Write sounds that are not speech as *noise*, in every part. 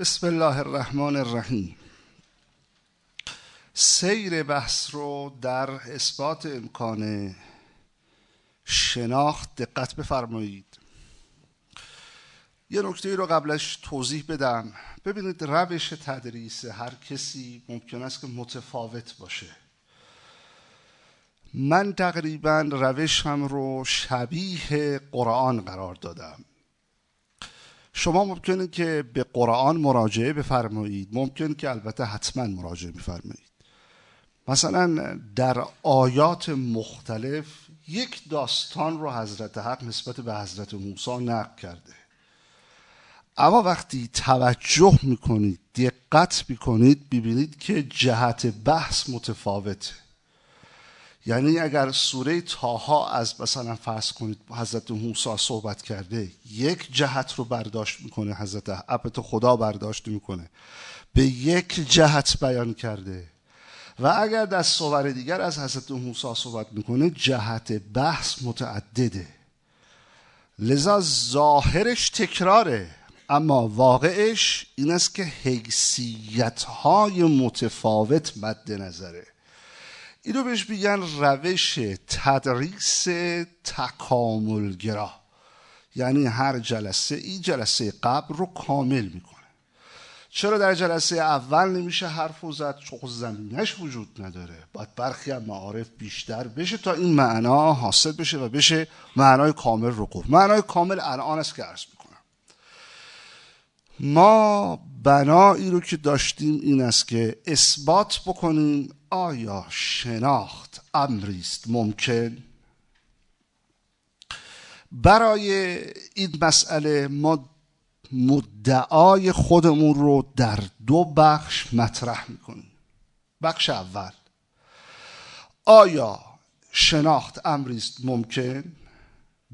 بسم الله الرحمن الرحیم. سیر بحث رو در اثبات امکان شناخت دقت بفرمایید. یه نکته رو قبلش توضیح بدم. ببینید روش تدریس هر کسی ممکن است که متفاوت باشه. من تقریبا روشم رو شبیه قرآن قرار دادم. شما ممکنه که به قرآن مراجعه بفرمایید. ممکن که البته حتما مراجعه بفرمایید. مثلا در آیات مختلف یک داستان رو حضرت حق نسبت به حضرت موسی نقل کرده. اما وقتی توجه می‌کنید دقت می‌کنید ببینید که جهت بحث متفاوته. یعنی اگر سوره تاها از مثلا فرض کنید حضرت موسی صحبت کرده یک جهت رو برداشت می‌کنه حضرت عبت خدا برداشت می‌کنه. به یک جهت بیان کرده. و اگر در صور دیگر از حضرت موسی صحبت می‌کنه جهت بحث متعدده. لذا ظاهرش تکراره اما واقعش این است که حیثیت های متفاوت مد نظره. اینو بهش میگن روش تدریس تکاملگرا. یعنی هر جلسه این جلسه قبل رو کامل می‌کنه. چرا در جلسه اول نمیشه حرف و زد؟ چون زمینش وجود نداره. باید برخی از معارف بیشتر بشه تا این معنا حاصل بشه و بشه معنای کامل رو گفت معنای کامل الان است که عرض می‌کنم. ما بنایی رو که داشتیم این است که اثبات بکنیم آیا شناخت امری است ممکن؟ برای این مسئله ما مدعای خودمون رو در دو بخش مطرح می‌کنیم. بخش اول. آیا شناخت امری است ممکن؟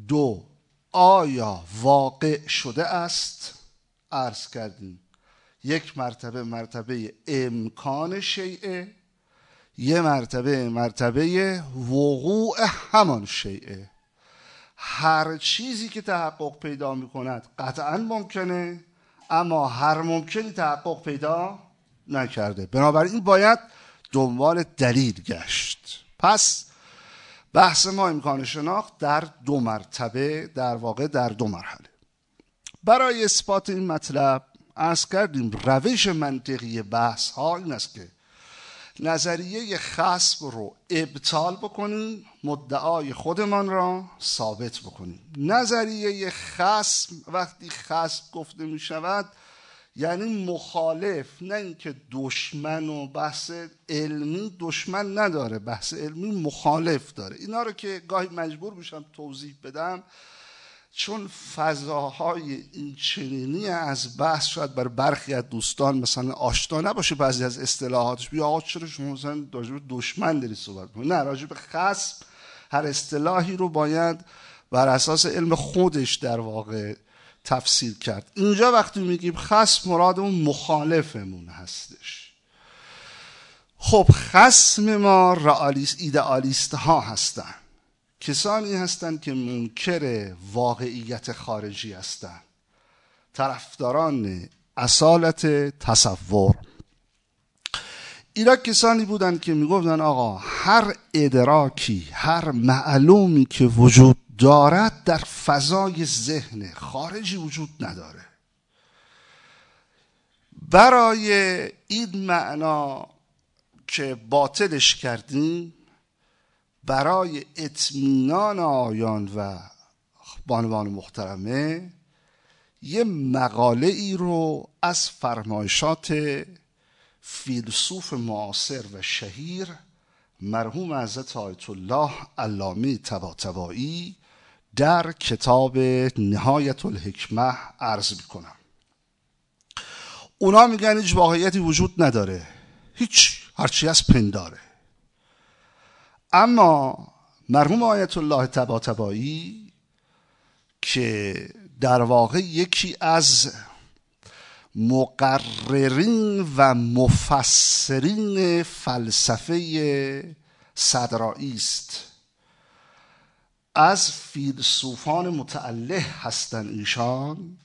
دو. آیا واقع شده است؟ عرض کردیم. یک مرتبه مرتبه امکان شیعه یه مرتبه مرتبه وقوع همان شیعه. هر چیزی که تحقق پیدا می کند قطعا ممکنه اما هر ممکنی تحقق پیدا نکرده. بنابراین باید دنبال دلیل گشت. پس بحث ما امکان شناخت در دو مرتبه در واقع در دو مرحله. برای اثبات این مطلب ارز کردیم روش منطقی بحث ها این است که نظریه خصم رو ابطال بکنیم مدعای خودمان را ثابت بکنیم. نظریه خصم وقتی خصم گفته می شود یعنی مخالف نه اینکه دشمن و بحث علمی دشمن نداره بحث علمی مخالف داره. اینا رو که گاهی مجبور میشم توضیح بدم چون فضاهای این چنینی از بحث شاید بر برخی از دوستان مثلا آشنا نباشه بعضی از اصطلاحاتش. بیا آقا چرا شما مثلا راجع به دشمن داری صحبت کنید نه راجع به خصم هر اصطلاحی رو باید بر اساس علم خودش در واقع تفسیر کرد. اینجا وقتی میگیم خصم مراد اون مخالفمون هستش. خب خصم ما رئالیست ایدئالیست ها هستن. کسانی هستند که منکر واقعیت خارجی هستند. طرفداران اصالت تصور. اینا کسانی بودند که می‌گفتن آقا هر ادراکی هر معلومی که وجود دارد در فضای ذهن خارجی وجود نداره. برای این معنا که باطلش کردیم برای اطمینان آیان و بانوان محترمه یه مقاله ای رو از فرمایشات فیلسوف معاصر و شهیر مرحوم حضرت آیت الله علامه طباطبایی در کتاب نهایت الحکمه عرض می‌کنم. اونا میگن هیچ واقعیتی وجود نداره. هیچ هرچی از پنداره. اما مرحوم آیت الله طباطبایی که در واقع یکی از مقررین و مفسرین فلسفه صدرایی است. از فیلسوفان متعله هستند ایشان.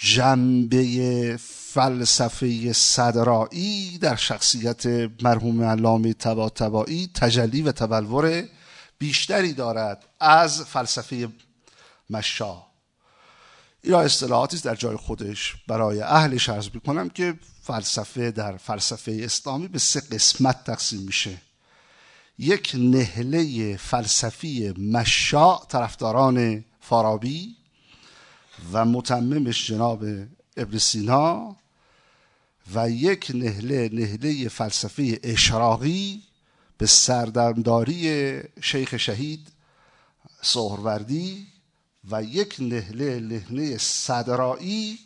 جنبه فلسفه صدرایی در شخصیت مرحوم علامه تباتبایی تجلی و تبلور بیشتری دارد از فلسفه مشا. یا اصطلاحاتی در جای خودش. برای اهلش عرض می‌کنم که فلسفه در فلسفه اسلامی به سه قسمت تقسیم میشه. یک نهله فلسفی مشا طرفداران فارابی. و متممش جناب ابن سینا و یک نهله نهله فلسفه اشراقی به سردمداری شیخ شهید سهروردی و یک نهله نهله صدرایی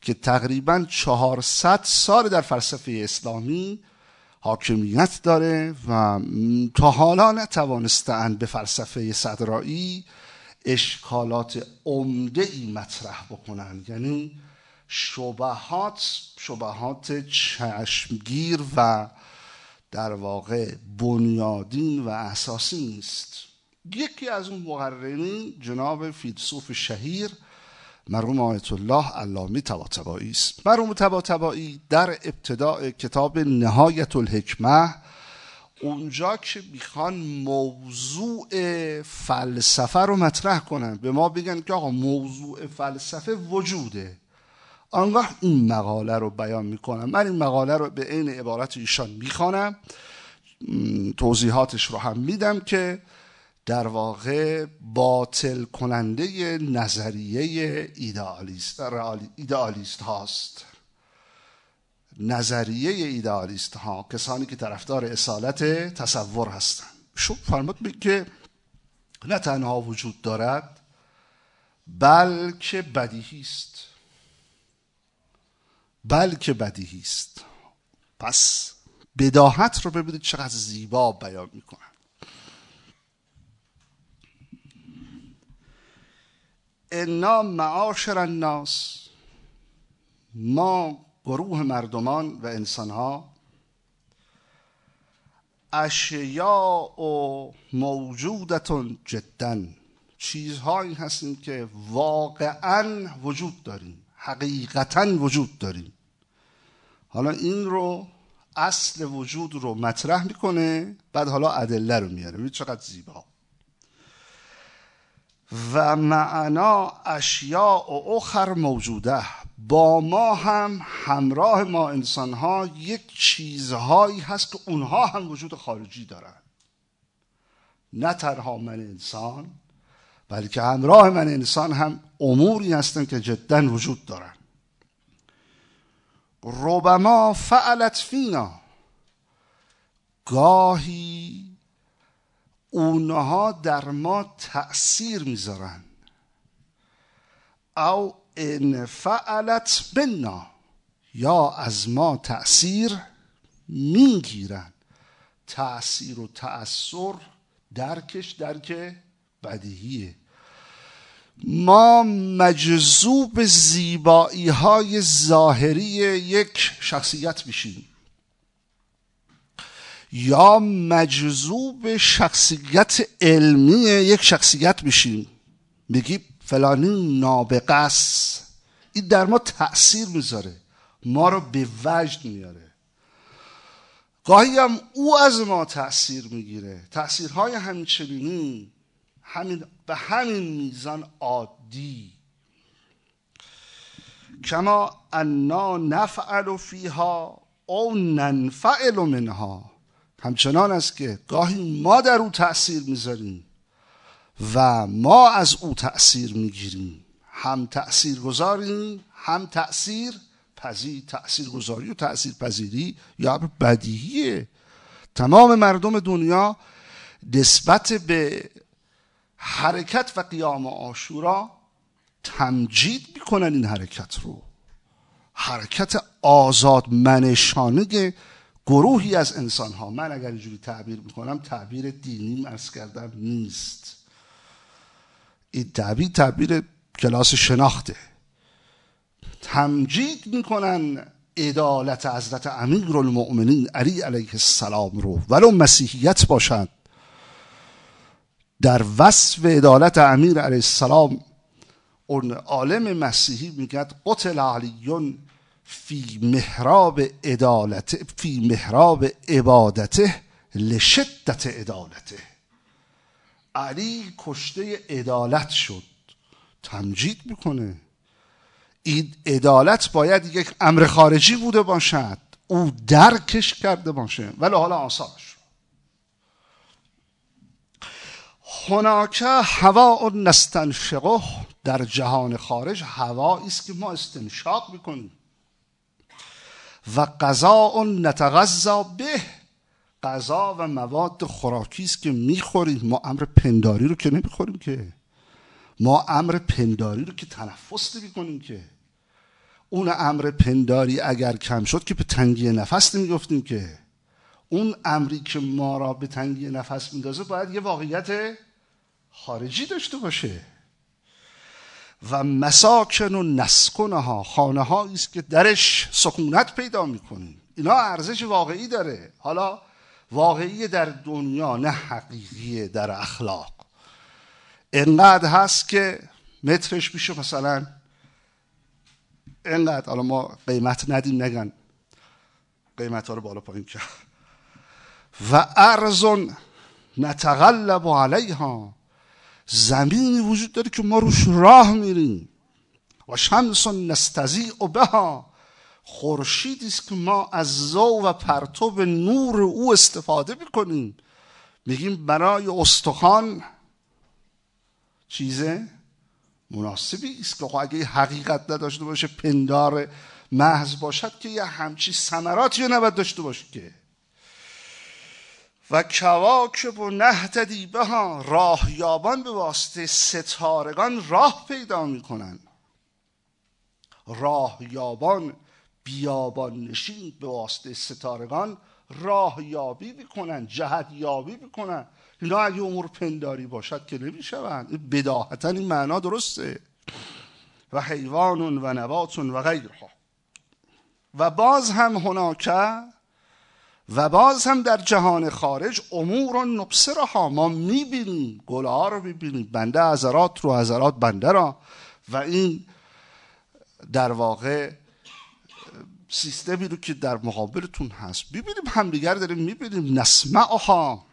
که تقریبا 400 سال در فلسفه اسلامی حاکمیت داره و تا حالا نتوانستند به فلسفه صدرایی اشکالات عمده ای مطرح بکنن. یعنی شبهات شبهات چشمگیر و در واقع بنیادین و اساسی نیست. یکی از اون مقررین جناب فیلسوف شهیر مرحوم آیت الله علامه طباطبایی است. مرحوم طباطبایی در ابتداع کتاب نهایت الحکمه اونجا که می‌خوان موضوع فلسفه رو مطرح کنن. به ما بگن که آقا موضوع فلسفه وجوده. آنگاه این مقاله رو بیان می‌کنم. من این مقاله رو به عین عبارت ایشان می‌خوانم. توضیحاتش رو هم میدم که در واقع باطل کننده نظریه ایدئالیست ایدئالیست هاست. نظریه ایدئالیست ها کسانی که طرفدار اصالت تصور هستند. شو فرمود که نه تنها وجود دارد بلکه بدیهی است. بلکه بدیهی است. پس بداهت رو ببینید چقدر زیبا بیان می‌کنن انا معاشر الناس. ما گروه مردمان و انسانها. اشیاء و موجودتون جدا. چیزهایی هستیم که واقعا وجود داریم حقیقتا وجود داریم حالا این رو اصل وجود رو مطرح می‌کنه بعد حالا ادله رو میاره. ببینید چقدر زیبا. و معنا اشیاء و اخر موجوده. با ما هم همراه ما انسان ها یک چیزهایی هست که اونها هم وجود خارجی دارن. نه تنها من انسان بلکه همراه من انسان هم اموری هستن که جدا وجود دارن. ربما فعلت فینا. گاهی اونها در ما تأثیر می‌ذارن. او ان فعلت بنا یا از ما تأثیر می‌گیرن. تأثیر و تأثیر درکش درک بدیهیه. ما مجذوب زیبایی های ظاهری یک شخصیت میشیم. یا مجذوب شخصیت علمی یک شخصیت میشیم. میگی فلانی نابغه است. این در ما تأثیر می‌ذاره. ما رو به وجد میاره. گاهی هم او از ما تأثیر می‌گیره. تأثیرهای همچنینی همین به همین میزان عادی. کما انا نفعل فیها او ننفعل منها. همچنان است که گاهی ما در او تأثیر می‌ذاریم. و ما از او تأثیر می‌گیریم. هم تأثیر گذاریم هم تأثیر پذیر تأثیر گذاری و تأثیر پذیری یا بدیهیه. تمام مردم دنیا نسبت به حرکت و قیام آشورا تمجید می‌کنن این حرکت رو. حرکت آزاد منشانه گروهی از انسان ها من اگر اینجوری تعبیر می‌کنم تعبیر دینی ارز کردم نیست. این تعبیر تعبیر کلاس شناخته. تمجید می‌کنن عدالت حضرت امیر المؤمنین علی علیه السلام رو. ولو مسیحیت باشند در وصف عدالت امیر علیه السلام اون عالم مسیحی میگد قتل علیون فی محراب عدالت فی محراب عبادته لشدت عدالته. علی کشته عدالت شد. تمجید می‌کنه. این عدالت باید یک امر خارجی بوده باشد. او درکش کرده باشه. ولی حالا آسانش هناک هوا نستنشقه. در جهان خارج هوایی است که ما استنشاق می‌کنیم. و غذا نتغذا به. غذا و مواد خوراکی است که می‌خوریم. ما امر پنداری رو که نمی‌خوریم که. ما امر پنداری رو که تنفس نمی‌کنیم که. اون امر پنداری اگر کم شد که به تنگی نفس نمی‌گفتیم که. اون امری که ما را به تنگی نفس میندازه باید یه واقعیت خارجی داشته باشه. و مساکن و نسکنه ها خانه است که درش سکونت پیدا می‌کنیم. اینا ارزش واقعی داره. حالا واقعی در دنیا نه حقیقی در اخلاق. انقدر هست که مترش میشه مثلا انقدر حالا ما قیمت ندیم نگن. قیمت ها رو بالا پایین کرد و ارزون نتغلب علیها. زمینی وجود داره که ما روش راه میریم. و شمس نستزیع بها. خورشیدی است که ما از زو و پرتو نور او استفاده می‌کنیم. میگیم برای استخوان چیزه مناسبی است که اگه حقیقت نداشته باشه پندار محض باشد که یه همچی ثمراتی نباید داشته باشه که. و کواکب و نهتدی به ها راهیابان به واسطه ستارگان راه پیدا می‌کنن. راهیابان بیابان نشین به واسطه ستارگان راه یابی می‌کنن جهت یابی می‌کنن. اینا اگه امور پنداری باشد که نمی‌شوند. بداهتا این معنا درسته. و حیوان و نبات و غیرها. و باز هم هناکه و باز هم در جهان خارج امور و نبصرها ما می‌بینیم. گلها رو می‌بینیم. بنده عذرات رو عذرات بنده را. و این در واقع سیستمی رو که در مقابلتون هست. ببینیم همدیگر داریم می‌بینیم نسمعها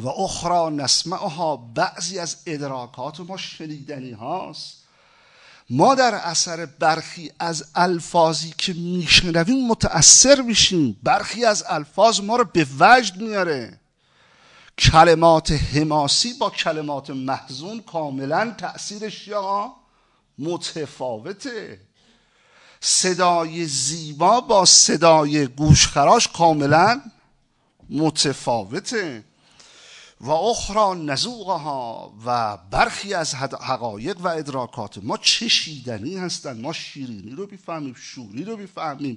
و اخرا نسمعها بعضی از ادراکات ما شنیدنی هاست. ما در اثر برخی از الفاظی که میشنویم متأثر میشیم. برخی از الفاظ ما رو به وجد میاره. کلمات حماسی با کلمات محزون کاملا تأثیرش یا متفاوته. صدای زیبا با صدای گوشخراش کاملا متفاوته. و اخرا نزوغها و برخی از حقایق و ادراکات ما چشیدنی هستن؟ ما شیرینی رو بیفهمیم شوری رو بیفهمیم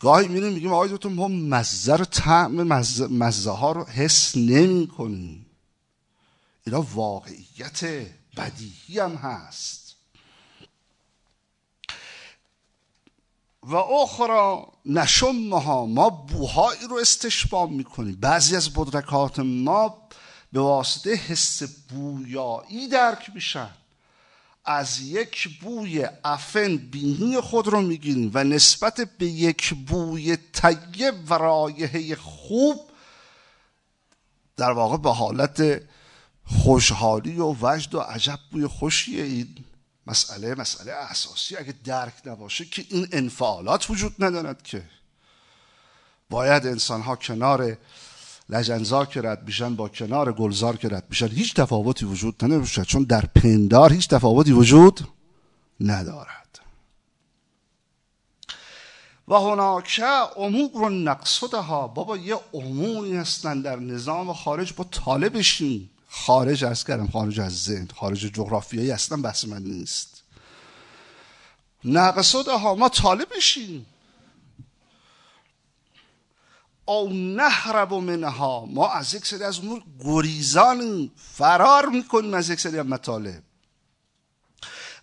گاهی میریم میگیم آقای دوتون ما مزه رو طعم مزه, مزه ها رو حس نمی کنیم اینا واقعیت بدیهی هم هست. و اخرا نشمها ما بوهایی رو استشمام می‌کنیم. بعضی از بدرکات ما به واسطه حس بویایی درک میشن. از یک بوی افن بینی خود رو می‌گیریم و نسبت به یک بوی طیب و رایحه خوب در واقع به حالت خوشحالی و وجد و عجب بوی خوشیه این مسئله مسئله اساسی. اگه درک نباشه که این انفعالات وجود ندارد که. باید انسان ها کنار لجنزار که رد میشن با کنار گلزار که رد میشن هیچ تفاوتی وجود نمیشه چون در پندار هیچ تفاوتی وجود ندارد. و هناک امور نقصدها بابا یه اموری هستن در نظام خارج. با طالبشیم خارج از کردم خارج از ذهن خارج جغرافیایی اصلا بحث من نیست. نقصدها ما طالبشیم او نهرب منها ما از یک سری از امور گریزان فرار می‌کنیم از یک سری از مطالب.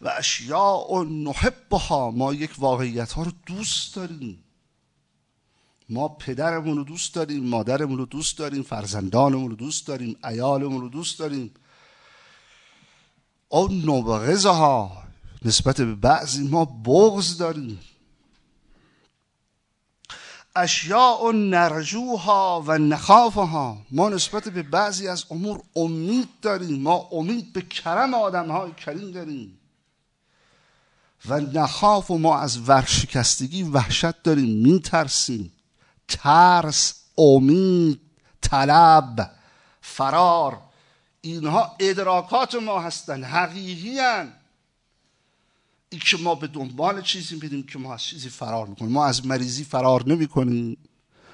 و اشیاء نحبها ما یک واقعیت ها رو دوست داریم. ما پدرمون رو دوست داریم مادرمون رو دوست داریم فرزندانمون رو دوست داریم ایالمون رو دوست داریم. او نبغزها نسبت به بعضی ما بغض داریم. اشیاء نرجوها و نخافها ما نسبت به بعضی از امور امید داریم. ما امید به کرم آدم های کریم داریم. و نخاف و ما از ورشکستگی وحشت داریم میترسیم. ترس امید طلب فرار. اینها ادراکات ما هستن حقیقی هن. این که ما به دنبال چیزی میدیم که ما از چیزی فرار می‌کنیم. ما از مریضی فرار نمی‌کنیم.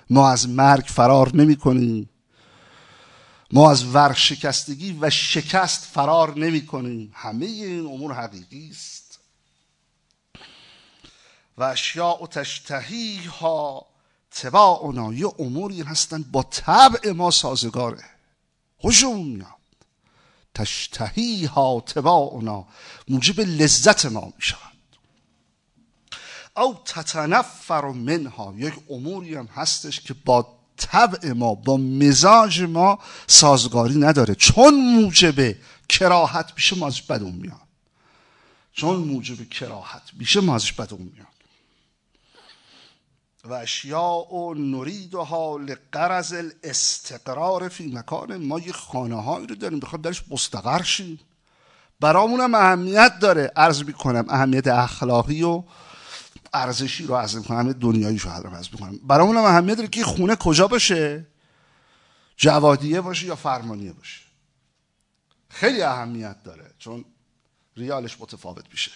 ما از مرگ فرار نمی‌کنیم. ما از ورشکستگی و شکست فرار نمی همه این امور حقیقی است. و اشیاء تشتهی ها تباعنا یه اموری هستن با طبع ما سازگاره. خوشمون میاد. تشتهی ها تباعنا موجب لذت ما می شود او تتنفر منها. یک اموری هم هستش که با طبع ما با مزاج ما سازگاری نداره. چون موجب کراهت میشه ما ازش بدون میاد. چون موجب کراهت میشه ما ازش بدون میاد. و اشیاء نریدها لقرز الاستقرار فی مکان ما یه خانه هایی رو داریم. بخوام درش مستقر شیم. برامون هم اهمیت داره. عرض می‌کنم اهمیت اخلاقی و ارزشی رو عرض می‌کنم اهمیت دنیایی رو عرض می‌کنم. برامون هم اهمیت داره که خونه کجا باشه؟ جوادیه باشه یا فرمانیه باشه. خیلی اهمیت داره چون ریالش متفاوت میشه.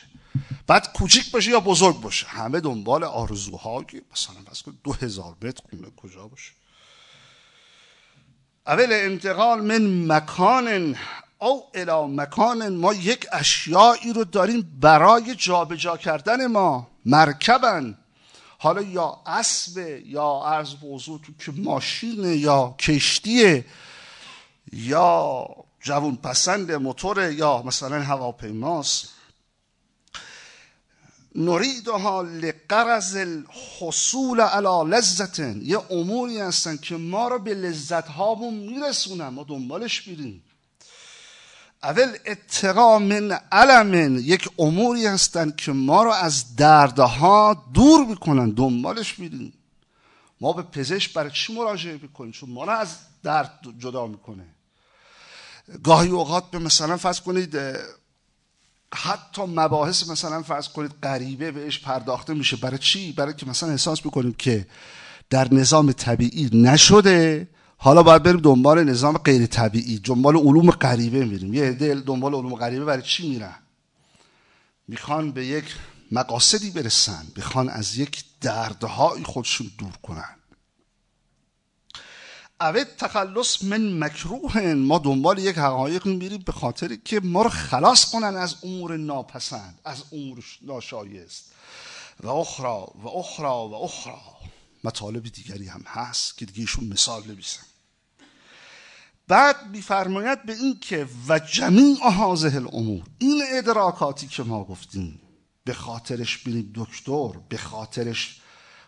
بعد کوچیک باشه یا بزرگ باشه. همه دنبال آرزوهایی مثلا بس دو هزار متر خونه کجا باشه. اول انتقال من مکان او الى مکان ما یک اشیایی رو داریم برای جابجا کردن ما. مرکبن. حالا یا اسب یا عرض تو که ماشین یا کشتیه یا جوون پسند موتور یا مثلا هواپیماست. نریدها لقرز الحصول علی لذتن یه اموری هستن که ما رو به لذت هامون میرسونن. ما دنبالش بیریم اول اتقا من علمن یک اموری هستن که ما رو از دردها دور می‌کنن. دنبالش بیریم ما به پزشک برای چی مراجعه می‌کنیم؟ چون ما رو از درد جدا می‌کنه. گاهی اوقات به مثلا فرض کنید حتی مباحث مثلا فرض کنید غریبه بهش پرداخته میشه. برای چی؟ برای که مثلا احساس می‌کنیم که در نظام طبیعی نشده. حالا باید بریم دنبال نظام غیر طبیعی دنبال علوم غریبه میریم. یه دل دنبال علوم غریبه برای چی میرن؟ می‌خوان به یک مقاصدی برسن. می‌خوان از یک دردهای خودشون دور کنن. اوه تخلص من مکروه ما دنبال یک حقایق میریم به خاطر که ما رو خلاص کنن از امور ناپسند از امور ناشایست. و اخرا و اخرا و اخرا مطالب دیگری هم هست که دیگه ایشون مثال نمیسن بعد میفرماید به این که و جمیع هازه الامور این ادراکاتی که ما گفتیم به خاطرش بریم دکتر به خاطرش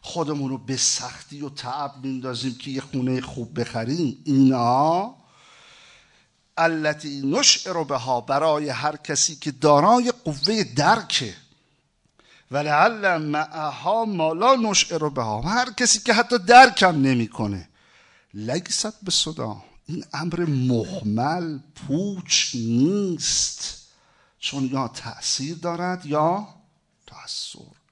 خودمون رو به سختی و تعب میندازیم که یه خونه خوب بخریم. اینا التي نشعر بها برای هر کسی که دارای قوه درکه ولعل معها ما لا نشعر بها. هر کسی که حتی درکم نمی‌کنه. لگست به صدا. این امر محمل پوچ نیست. چون یا تأثیر دارد یا تأثیر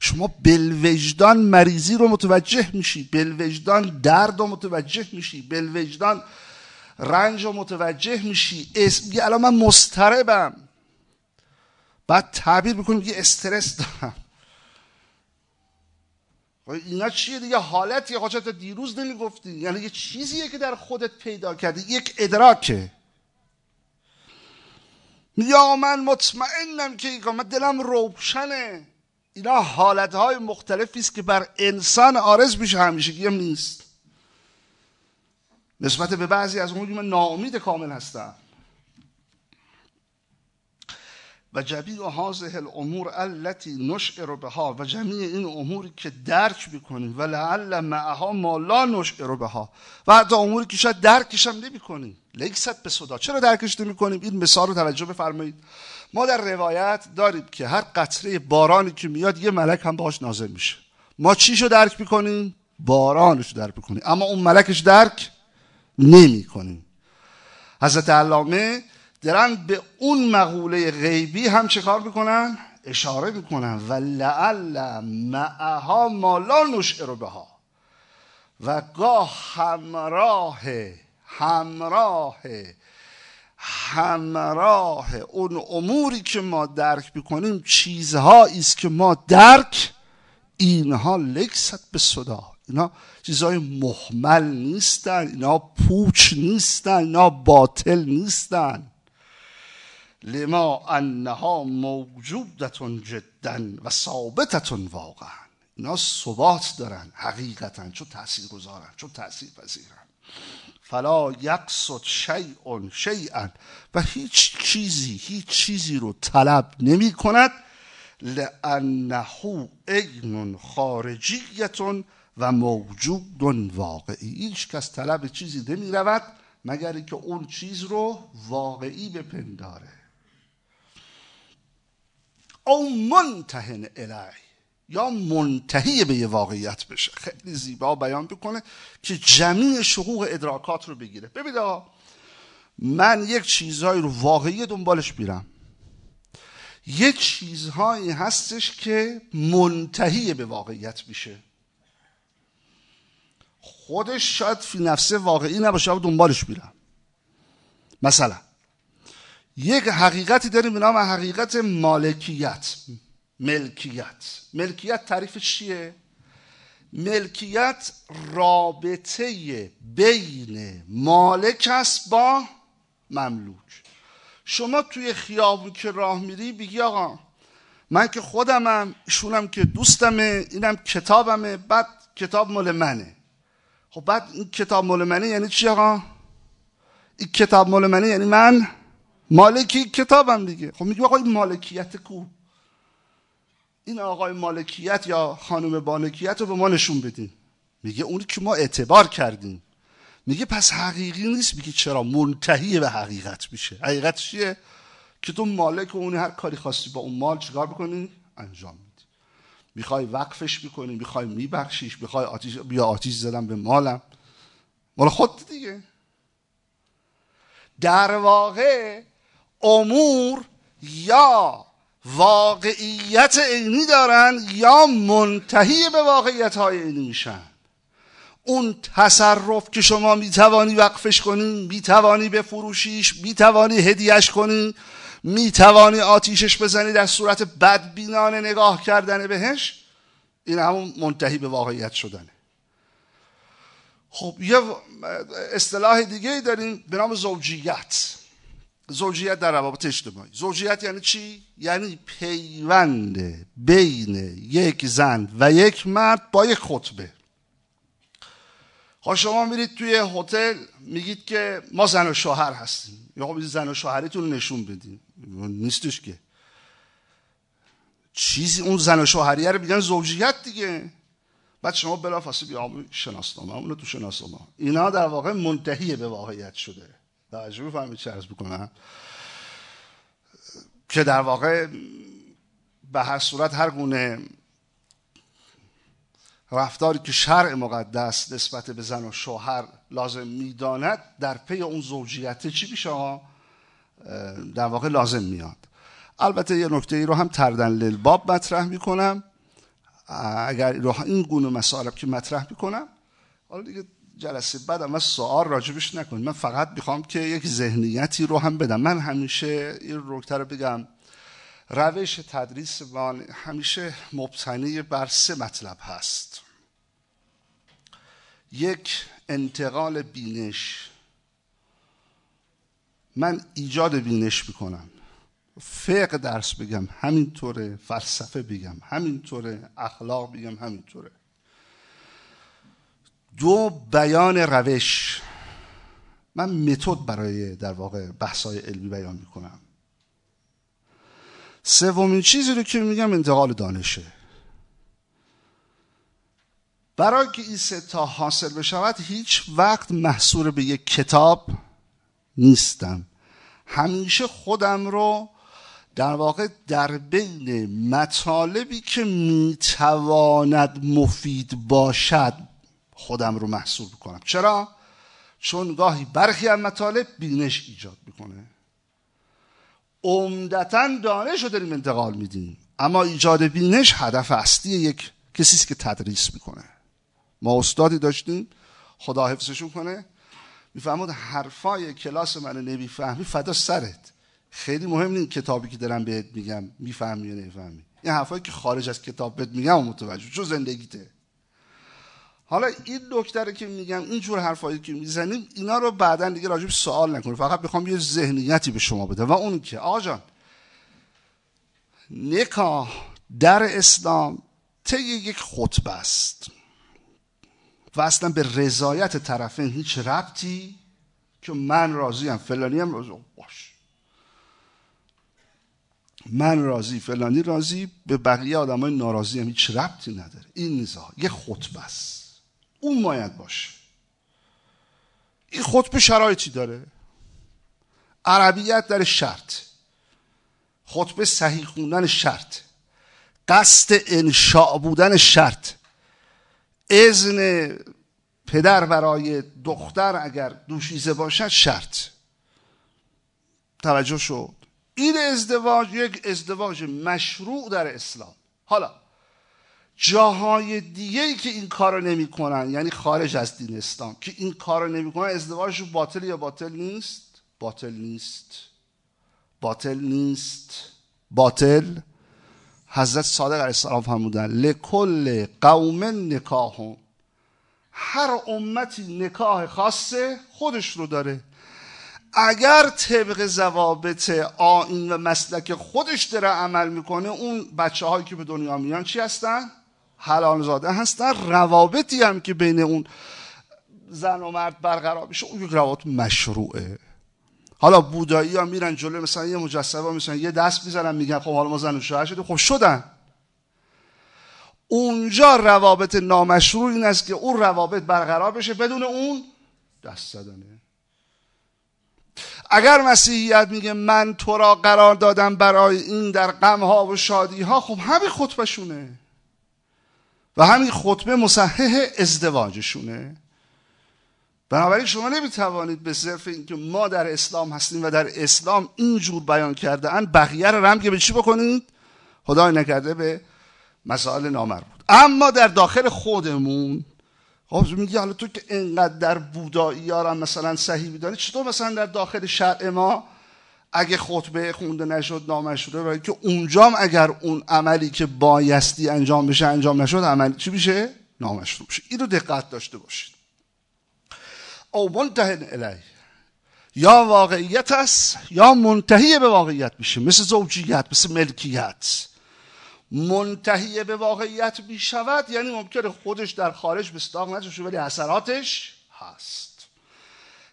شما بلوجدان مریضی رو متوجه میشی بلوجدان درد رو متوجه میشی بلوجدان رنج رو متوجه میشی. اسم الان من مستربم بعد تعبیر می‌کنیم یه استرس دارم. خب اینا چیه دیگه؟ حالتی حاجت دیروز نمی‌گفتی؟ یعنی یه چیزیه که در خودت پیدا کردی. یک ادراکه. یا من مطمئنم که من دلم روشنه. اینا حالت های مختلفی است که بر انسان آرز میشه همیشه هم نیست. نسبت به بعضی از اون من ناامید کامل هستم. و جمیع هازه الامور التي نشعر بها و جمیع این اموری که درک می‌کنیم و لعل معها ما لا نشعر بها. و حتی اموری که شاید درکش هم نمی‌کنیم لیست به صدا. چرا درکش نمی‌کنیم؟ این مثال رو توجه بفرمایید. ما در روایت داریم که هر قطره بارانی که میاد یه ملک هم باش نازل میشه. ما چیشو درک می‌کنیم؟ بارانش درک می‌کنیم. اما اون ملکش درک نمی کنیم حضرت علامه دارن به اون مقوله غیبی هم چه کار می‌کنن؟ اشاره می‌کنن. و لعل معها ما لا نشعر بها. و گاه همراه همراه همراه اون اموری که ما درک می‌کنیم چیزهایی است که ما درک اینها لکست به صدا. اینا چیزهای محمل نیستن اینا پوچ نیستن اینا باطل نیستن. لما انها موجودتون جدا و ثابتتون واقعا. اینا ثبات دارن حقیقتا چون تاثیر گذارن چون تاثیر پذیرن فلا یقصد شیء شیئا. و هیچ چیزی هیچ چیزی رو طلب نمی کند لانه عین خارجیتون و موجود واقعی. هیچ کس طلب چیزی نمی رود مگر اینکه اون چیز رو واقعی بپنداره. او منتهن الی یا منتهی به یه واقعیت بشه. خیلی زیبا بیان بکنه که جمیع شقوق ادراکات رو بگیره. ببینید من یک چیزهایی رو واقعی دنبالش میرم. یه چیزهایی هستش که منتهی به واقعیت میشه. خودش شاید فی نفسه واقعی نباشه و دنبالش میرم. مثلا یک حقیقتی داریم به نام حقیقت مالکیت. ملکیت. ملکیت تعریفش چیه؟ ملکیت رابطه بین مالک است با مملوک. شما توی خیابون که راه میری بگی آقا من که خودمم ایشونم که دوستمه اینم کتابمه بعد کتاب مال منه. خب بعد این کتاب مال منه یعنی چی آقا؟ این کتاب مال منه یعنی من؟ مالکی کتابم دیگه. خب میگه آقا این مالکیت کو؟ این آقای مالکیت یا خانم مالکیت رو به ما نشون بدین. میگه اونی که ما اعتبار کردیم. میگه پس حقیقی نیست. میگه چرا؟ منتهی به حقیقت میشه. حقیقت چیه؟ که تو مالک و اون هر کاری خواستی با اون مال چیکار بکنی؟ انجام میدی. می‌خوای وقفش می‌کنی می‌خوای میبخشیش می‌خوای آتیش بیا آتیش زدم به مالم. مال خود دیگه. در واقع امور یا واقعیت عینی دارن یا منتهی به واقعیت های عینی میشن؟ اون تصرف که شما می‌توانی وقفش کنی می‌توانی بفروشیش می‌توانی هدیهش کنی می‌توانی آتیشش بزنی در صورت بدبینانه نگاه کردن بهش این همون منتهی به واقعیت شدنه. خب یه اصطلاح دیگه داریم به نام زوجیت. زوجیت در روابط اجتماعی. زوجیت یعنی چی؟ یعنی پیوند بین یک زن و یک مرد با یک خطبه. خب شما میرید توی هتل میگید که ما زن و شوهر هستیم. یا خب زن و شوهریتون نشون بدین. نیستش که. چیزی اون زن و شوهریه رو میگن زوجیت دیگه. بعد شما بلا فاصله بیا شناسنامه اونو تو شناسنامه. اینا در واقع منتهی به واقعیت شده. توجه بفهمید چه عرض بکنم. که در واقع به هر صورت هر گونه رفتاری که شرع مقدس نسبت به زن و شوهر لازم می‌داند در پی اون زوجیت چی میشه در واقع لازم میاد. البته یه نکته ای رو هم تردن للباب مطرح می‌کنم. اگر این گونه مسائل که مطرح می‌کنم حالا دیگه جلسه بعد اما سوال راجبش نکنید من فقط می‌خوام که یک ذهنیتی رو هم بدم. من همیشه این روکتر رو بگم. روش تدریس من همیشه مبتنی بر سه مطلب هست. یک انتقال بینش. من ایجاد بینش می‌کنم. فقه درس بگم. همینطوره. فلسفه بگم. همینطوره. اخلاق بگم. همینطوره. دو بیان روش. من متد برای در واقع بحثای علمی بیان می‌کنم. سومین چیزی رو که میگم انتقال دانشه. برای که این ستا حاصل بشود هیچ وقت محصور به یک کتاب نیستم. همیشه خودم رو در واقع در بین مطالبی که می‌تواند مفید باشد خودم رو محصول کنم. چرا؟ چون گاهی برخی از مطالب بینش ایجاد می‌کنه. عمدتا دانش رو داریم انتقال میدیم. اما ایجاد بینش هدف اصلی یک کسی که تدریس می‌کنه. ما استادی داشتیم. خدا حفظشون کنه. میفهمود حرفای کلاس من نمی‌فهمی فدا سرت. خیلی مهم نیست کتابی که دارم بهت میگم. می‌فهمی یا نمی‌فهمی. این حرفایی که خارج از کتاب بهت میگم و متوجه چون زندگیته. حالا این نکته که میگم این جور حرفایی که می‌زنیم اینا رو بعدا دیگه راجب سوال نکنید فقط می‌خوام یه ذهنیتی به شما بده و اون که آقا جان نکاح در اسلام طی یک خطبه است. و اصلا به رضایت طرفین هیچ ربطی که من راضی هم فلانی هم راضی. باش. من راضی فلانی راضی به بقیه آدم های ناراضی هم هیچ ربطی نداره. این نیزا یه خطبه است. اون باید باشه این خطبه شرایطی داره. عربیت در شرط. خطبه صحیح خوندن شرط. قصد انشاء بودن شرط. اذن پدر برای دختر اگر دوشیزه باشد شرط. توجه شد. این ازدواج یک ازدواج مشروع در اسلام. حالا جاهای دیگه ای که این کارو نمی‌کنن یعنی خارج از دین اسلام که این کارو نمی‌کنن ازدواجشون باطل یا باطل نیست؟ باطل نیست. باطل نیست. باطل حضرت صادق علیه السلام فرمودن لکل قوم نکاهون هر امتی نکاح خاصه خودش رو داره. اگر طبق ضوابط آین و مسلک خودش داره عمل می‌کنه اون بچه هایی که به دنیا میان چی هستن؟ حلال زاده هستن روابطی هم که بین اون زن و مرد برقرار میشه اون یک روابط مشروعه. حالا بودایی ها میرن جلو مثلا یه مجسمه مثلا یه دست می‌زنن میگن خب حالا ما زن و شوهر شده خب شدن. اونجا روابط نامشروع این است که اون روابط برقرار بشه بدون اون دست زدنه. اگر مسیحیت میگه من تو را قرار دادم برای این در غم ها و شادی ها خب همین خطبشونه و همین خطبه مصحح ازدواجشونه. بنابراین شما نمی‌توانید به صرف اینکه ما در اسلام هستیم و در اسلام اینجور بیان کرده ان بقیه رو هم که به چی بکنید؟ خدای نکرده به مسائل نامربوط. اما در داخل خودمون خب میگی حالا تو که اینقدر در بودایی ها مثلا صحیح میدانی چطور مثلا در داخل شرع ما اگه خطبه خونده نشد نامشروعه برای که اونجام اگر اون عملی که بایستی انجام بشه انجام نشد عملی چی میشه؟ نامشروع بشه این رو دقت داشته باشید. او منتهن الی یا واقعیت است یا منتهی به واقعیت میشه. مثل زوجیت مثل ملکیت. منتهی به واقعیت می‌شود یعنی ممکنه خودش در خارج بستاق نشه ولی اثراتش هست.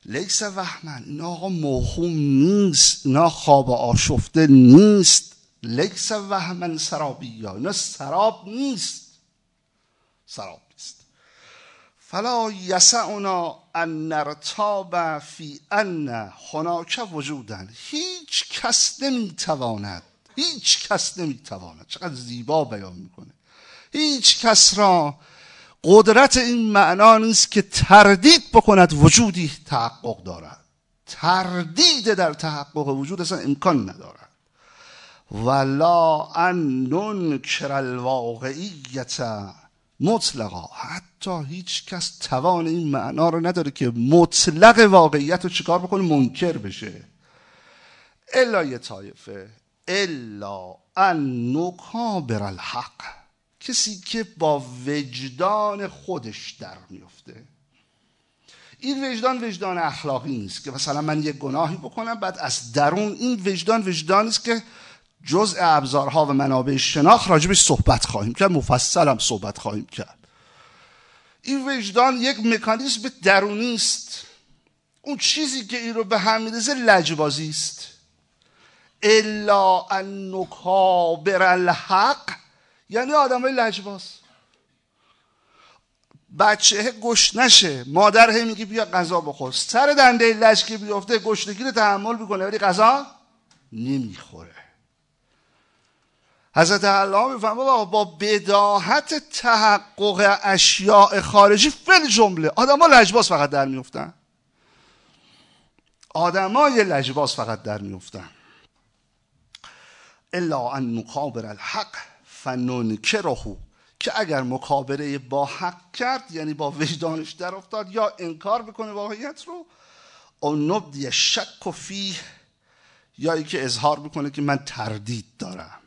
لیس وحمن اینا آقا موهوم نیست اینا خواب آشفته نیست. لیس وحمن سرابی اینا سراب نیست. سراب نیست. فلا یسعنا ان نرتاب فی ان هناک وجودن. هیچ کس نمی‌تواند هیچ کس نمی‌تواند. چقدر زیبا بیان می‌کنه. هیچ کس را قدرت این معنا نیست که تردید بکند وجودی تحقق دارد. تردید در تحقق وجود اصلا امکان ندارد. ولا ان ننکر الواقعیت مطلقا. حتی هیچ کس توان این معنا رو نداره که مطلق واقعیت رو چیکار بکنه؟ منکر بشه. الا یه طایفه. الا ان نکابر الحق. کسی که با وجدان خودش در میفته این وجدان وجدان اخلاقی نیست که مثلا من یک گناهی بکنم بعد از درون این وجدان وجدانی است که جزء ابزارها و منابع شناخت راجبش صحبت خواهیم کرد مفصل هم صحبت خواهیم کرد. این وجدان یک مکانیزم درونی است. اون چیزی که این رو به هم میرزه لجبازی است. الا ان نکابر الحق یعنی آدم های لجباز. بچه گشت نشه. مادر هی میگه بیا غذا بخور. سر دنده لج که بیفته گشتگی رو تحمل می‌کنه ولی غذا نمی‌خوره. حضرت علامه می‌فهمه با بداهت تحقق اشیاء خارجی فل جمله. آدما لجباس فقط در میفتن آدمای لجباس فقط در میفتن الا ان نقابر الحق. فننکره که اگر مکابره با حق کرد یعنی با وجدانش در افتاد یا انکار بکنه واقعیت رو او نبدی شک و فیه یا که اظهار بکنه که من تردید دارم.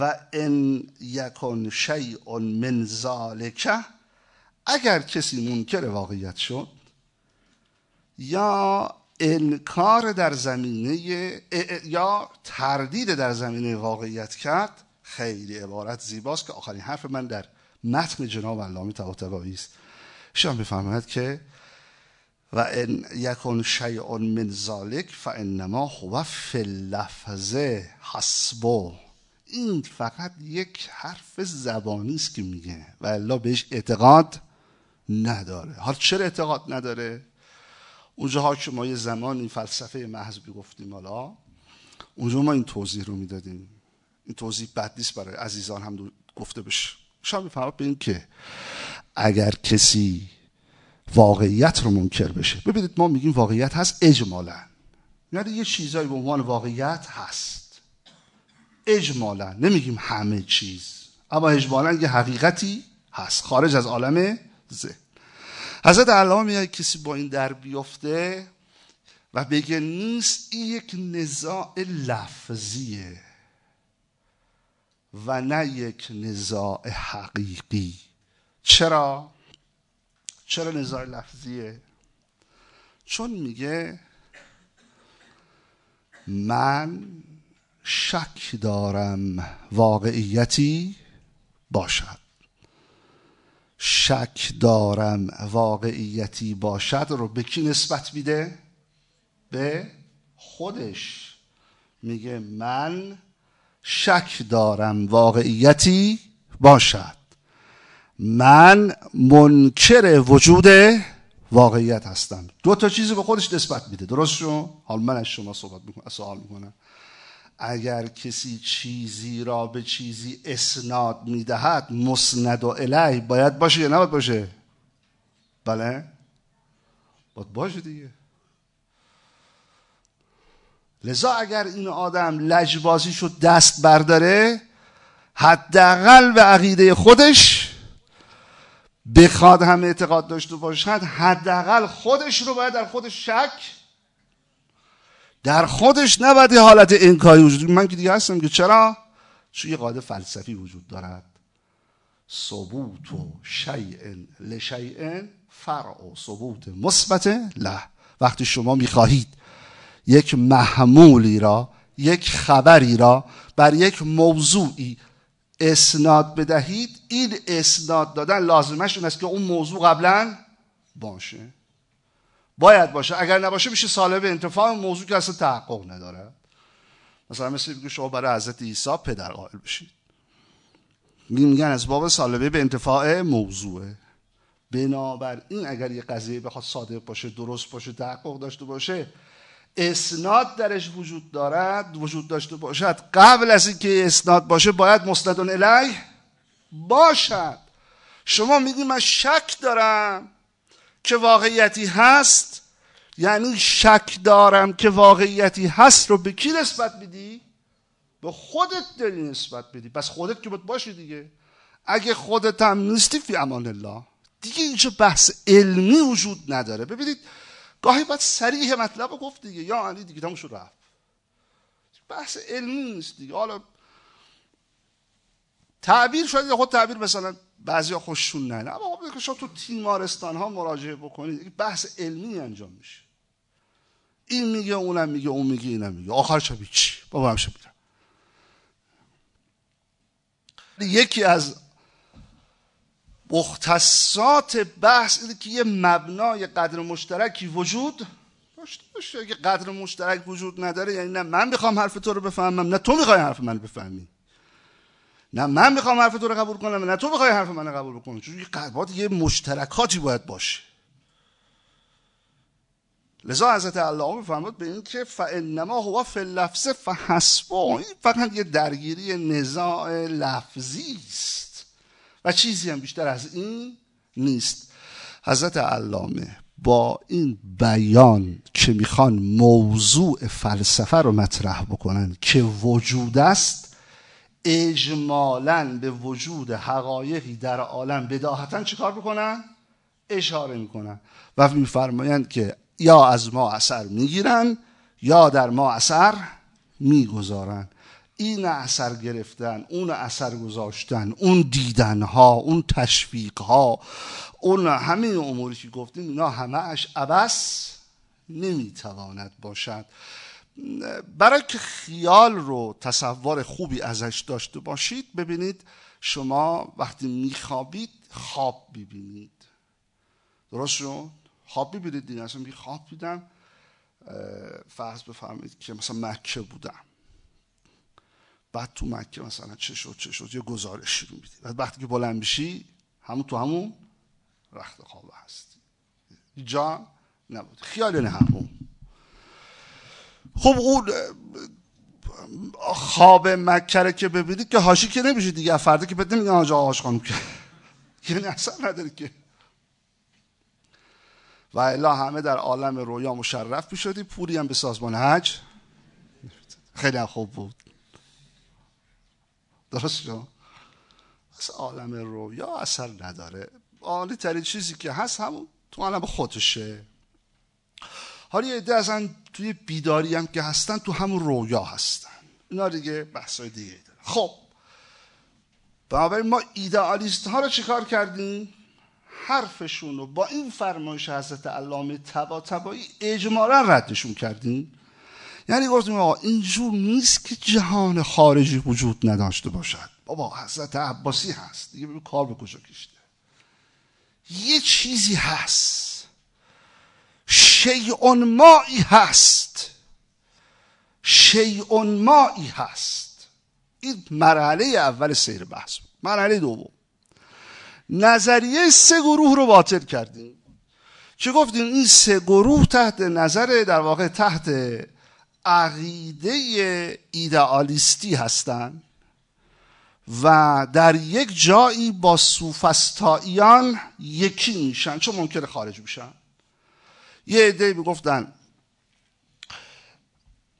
و ان یکن شیء من ذالک اگر کسی منکر واقعیت شد یا انکار در زمینه یا تردید در زمینه واقعیت کرد خیلی عبارت زیباست که آخرین حرف من در متن جناب علامه طباطبایی است. شما بفرماید که و ان یکن شیء من ذالک فانما هو فی اللفظ حسبه این فقط یک حرف زبانی است که میگه و الله بهش اعتقاد نداره. حالا چرا اعتقاد نداره؟ اونجاها که ما یه زمانی فلسفه محض گفتیم حالا اونجا ما این توضیح رو می‌دادیم. این توضیح بد نیست برای عزیزان هم گفته بشه. شما می‌فهمید به که اگر کسی واقعیت رو منکر بشه ببینید ما میگیم واقعیت هست اجمالا. یعنی یه چیزایی به عنوان واقعیت هست. اجمالا. نمیگیم همه چیز. اما اجمالا یه حقیقتی هست. خارج از عالم ذهن. حضرت علامه میگه کسی با این در بیفته و بگه نیست این یک نزاع لفظیه. و نه یک نزاع حقیقی چرا؟ چرا نزاع لفظیه؟ چون میگه من شک دارم واقعیتی باشد شک دارم واقعیتی باشد رو به کی نسبت میده؟ به خودش میگه من شک دارم واقعیتی باشد. من منکر وجود واقعیت هستم. دو تا چیزی به خودش نسبت میده. درست شو؟ حال من از شما صحبت می‌کنم سوال می‌کنم. اگر کسی چیزی را به چیزی اسناد می‌دهد مسند و الی باید باشه یا نباید باشه؟ بله. باید باشه دیگه. لذا اگر این آدم لجبازی شد دست برداره حداقل به عقیده خودش بخواد هم اعتقاد داشته باشد حداقل خودش رو باید در خودش شک در خودش نباید حالت انکاری وجود من که دیگه هستم که چرا؟ چون یه قاعده فلسفی وجود دارد. ثبوت و شیء لشیء فرع و ثبوت مثبت له. وقتی شما می‌خواهید یک محمولی را یک خبری را بر یک موضوعی اسناد بدهید. این اسناد دادن لازمش این است که اون موضوع قبلا باشه. باید باشه. اگر نباشه میشه سالب انتفاع. موضوع که اصلا تحقق نداره. مثلا مثل بگو شما برای حضرت عیسی پدر قائل بشید. میگن از باب سالبه به انتفاع موضوعه. بنابراین اگر یه قضیه بخواد صادق باشه درست باشه تحقق داشته باشه اسناد درش وجود دارد وجود داشته باشد. قبل از اینکه اسناد باشه باید مستدون الیه باشد. شما میگی من شک دارم که واقعیتی هست؟ یعنی شک دارم که واقعیتی هست رو به کی نسبت میدی به خودت داری نسبت بدی. پس خودت که باید باشی دیگه. اگه خودت هم نیستی فی امان الله. دیگه اینجا بحث علمی وجود نداره. ببینید گاهی باید سریح مطلب گفت دیگه. یا علی دیگه تموش رفت. بحث علمی نیست دیگه. حالا تعبیر شاید خود تعبیر مثلا بعضی خوششون نه اما خب شما تو تیمارستان ها مراجعه بکنید. بحث علمی انجام میشه. این میگه اونم میگه اون میگه اینم میگه. آخر چه چی بابا همشه میرم یکی از مختصات بحث اینه که یه مبنای قدر مشترکی وجود داشته باشه. اگه قدر مشترک وجود نداره یعنی نه من می‌خوام حرف تو رو بفهمم نه تو می‌خوای حرف من بفهمی. نه من می‌خوام حرف تو رو قبول کنم نه تو می‌خوای حرف من قبول بکنی. چون یه یه مشترکاتی باید باشه. لذا حضرت علامه فرمود به این که فانما هو فی اللفظ فحسبه. این فقط یه درگیری نزاع لفظی است. و چیزی هم بیشتر از این نیست. حضرت علامه با این بیان که می‌خوان موضوع فلسفه رو مطرح بکنن که وجود است اجمالا به وجود حقایقی در عالم بداهتا چیکار بکنن اشاره می‌کنن و میفرمایند که یا از ما اثر می‌گیرن یا در ما اثر می‌گذارن. این اثر گرفتن اون اثر گذاشتن اون دیدن ها اون تشویق ها اون همه اموری که گفتیم اینا همهش عبس نمی‌تواند باشد. برای که خیال رو تصور خوبی ازش داشته باشید ببینید شما وقتی میخوابید خواب ببینید درست خواب ببینید دیگه اصلا خواب دیدم فرض بفرمایید که مثلا مکه بودم. بعد تو مکه مثلا چه شد چه شد یه گزارشی رو میدی بعد وقتی که بلند میشی همون تو همون رخت خواب هستی جا نبود. خیال نه همون. خب اون خواب مکه که ببینید که هاشی که نمیشه دیگه. فردا که بده میگن آجا آقاش خانم که. *laughs* یعنی اصلا نداره که. و الا همه در عالم رویا مشرف می‌شدی. پولی هم به سازمان حج. خیلی خوب بود. درست شد؟ از عالم رویا اثر نداره. عالی ترین چیزی که هست همون تو عالم خودشه. حالا یه عده اصلا توی بیداری هم که هستن تو همون رویا هستن. اینا دیگه بحثای دیگه داره خب. بنابراین ما ایدئالیست ها رو چیکار کردیم؟ حرفشون رو با این فرمایش حضرت علامه تبا تبایی اجمالا ردشون کردیم. یعنی گفتیم آقا اینجور نیست که جهان خارجی وجود نداشته باشد. بابا حضرت عباسی هست. دیگه کار به کجا کشته یه چیزی هست. شیء مایی هست. شیء مایی هست. این مرحله اول سیر بحث مرحله دوم. نظریه سه گروه رو باطل کردیم. چه گفتیم؟ این سه گروه تحت نظر در واقع تحت عقیده ایدئالیستی هستند و در یک جایی با سوفستاییان یکی میشن. چون ممکنه خارج میشن. یه عده می‌گفتن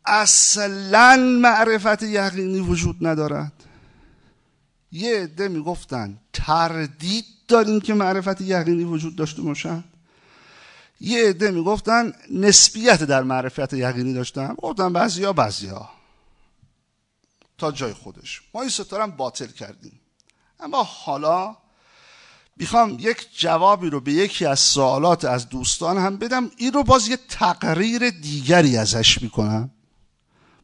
اصلا معرفت یقینی وجود ندارد. یه عده می‌گفتن تردید داریم که معرفت یقینی وجود داشته باشد یه عده می‌گفتن نسبیت در معرفت یقینی داشتن گفتن بعضیا بعضیا. تا جای خودش. ما این ستارم باطل کردیم. اما حالا می‌خوام یک جوابی رو به یکی از سوالات از دوستان هم بدم. این رو باز یه تقریر دیگری ازش می‌کنم.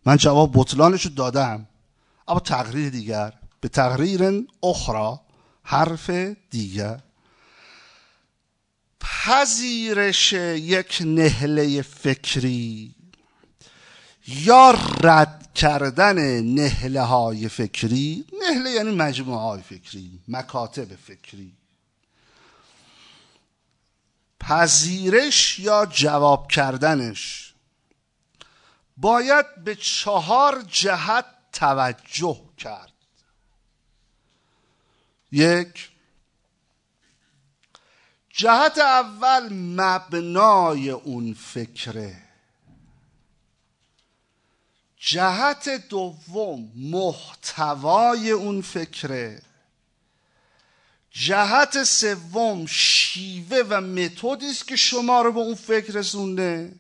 من جواب بطلانش رو دادم. اما تقریر دیگر. به تقریر اخرى حرف دیگر. پذیرش یک نهله فکری یا رد کردن نهله های فکری. نهله یعنی مجموعه های فکری مکاتب فکری. پذیرش یا جواب کردنش. باید به چهار جهت توجه کرد. یک جهت اول مبنای اون فکره. جهت دوم محتوای اون فکره. جهت سوم شیوه و متدی است که شما رو به اون فکر رسونده.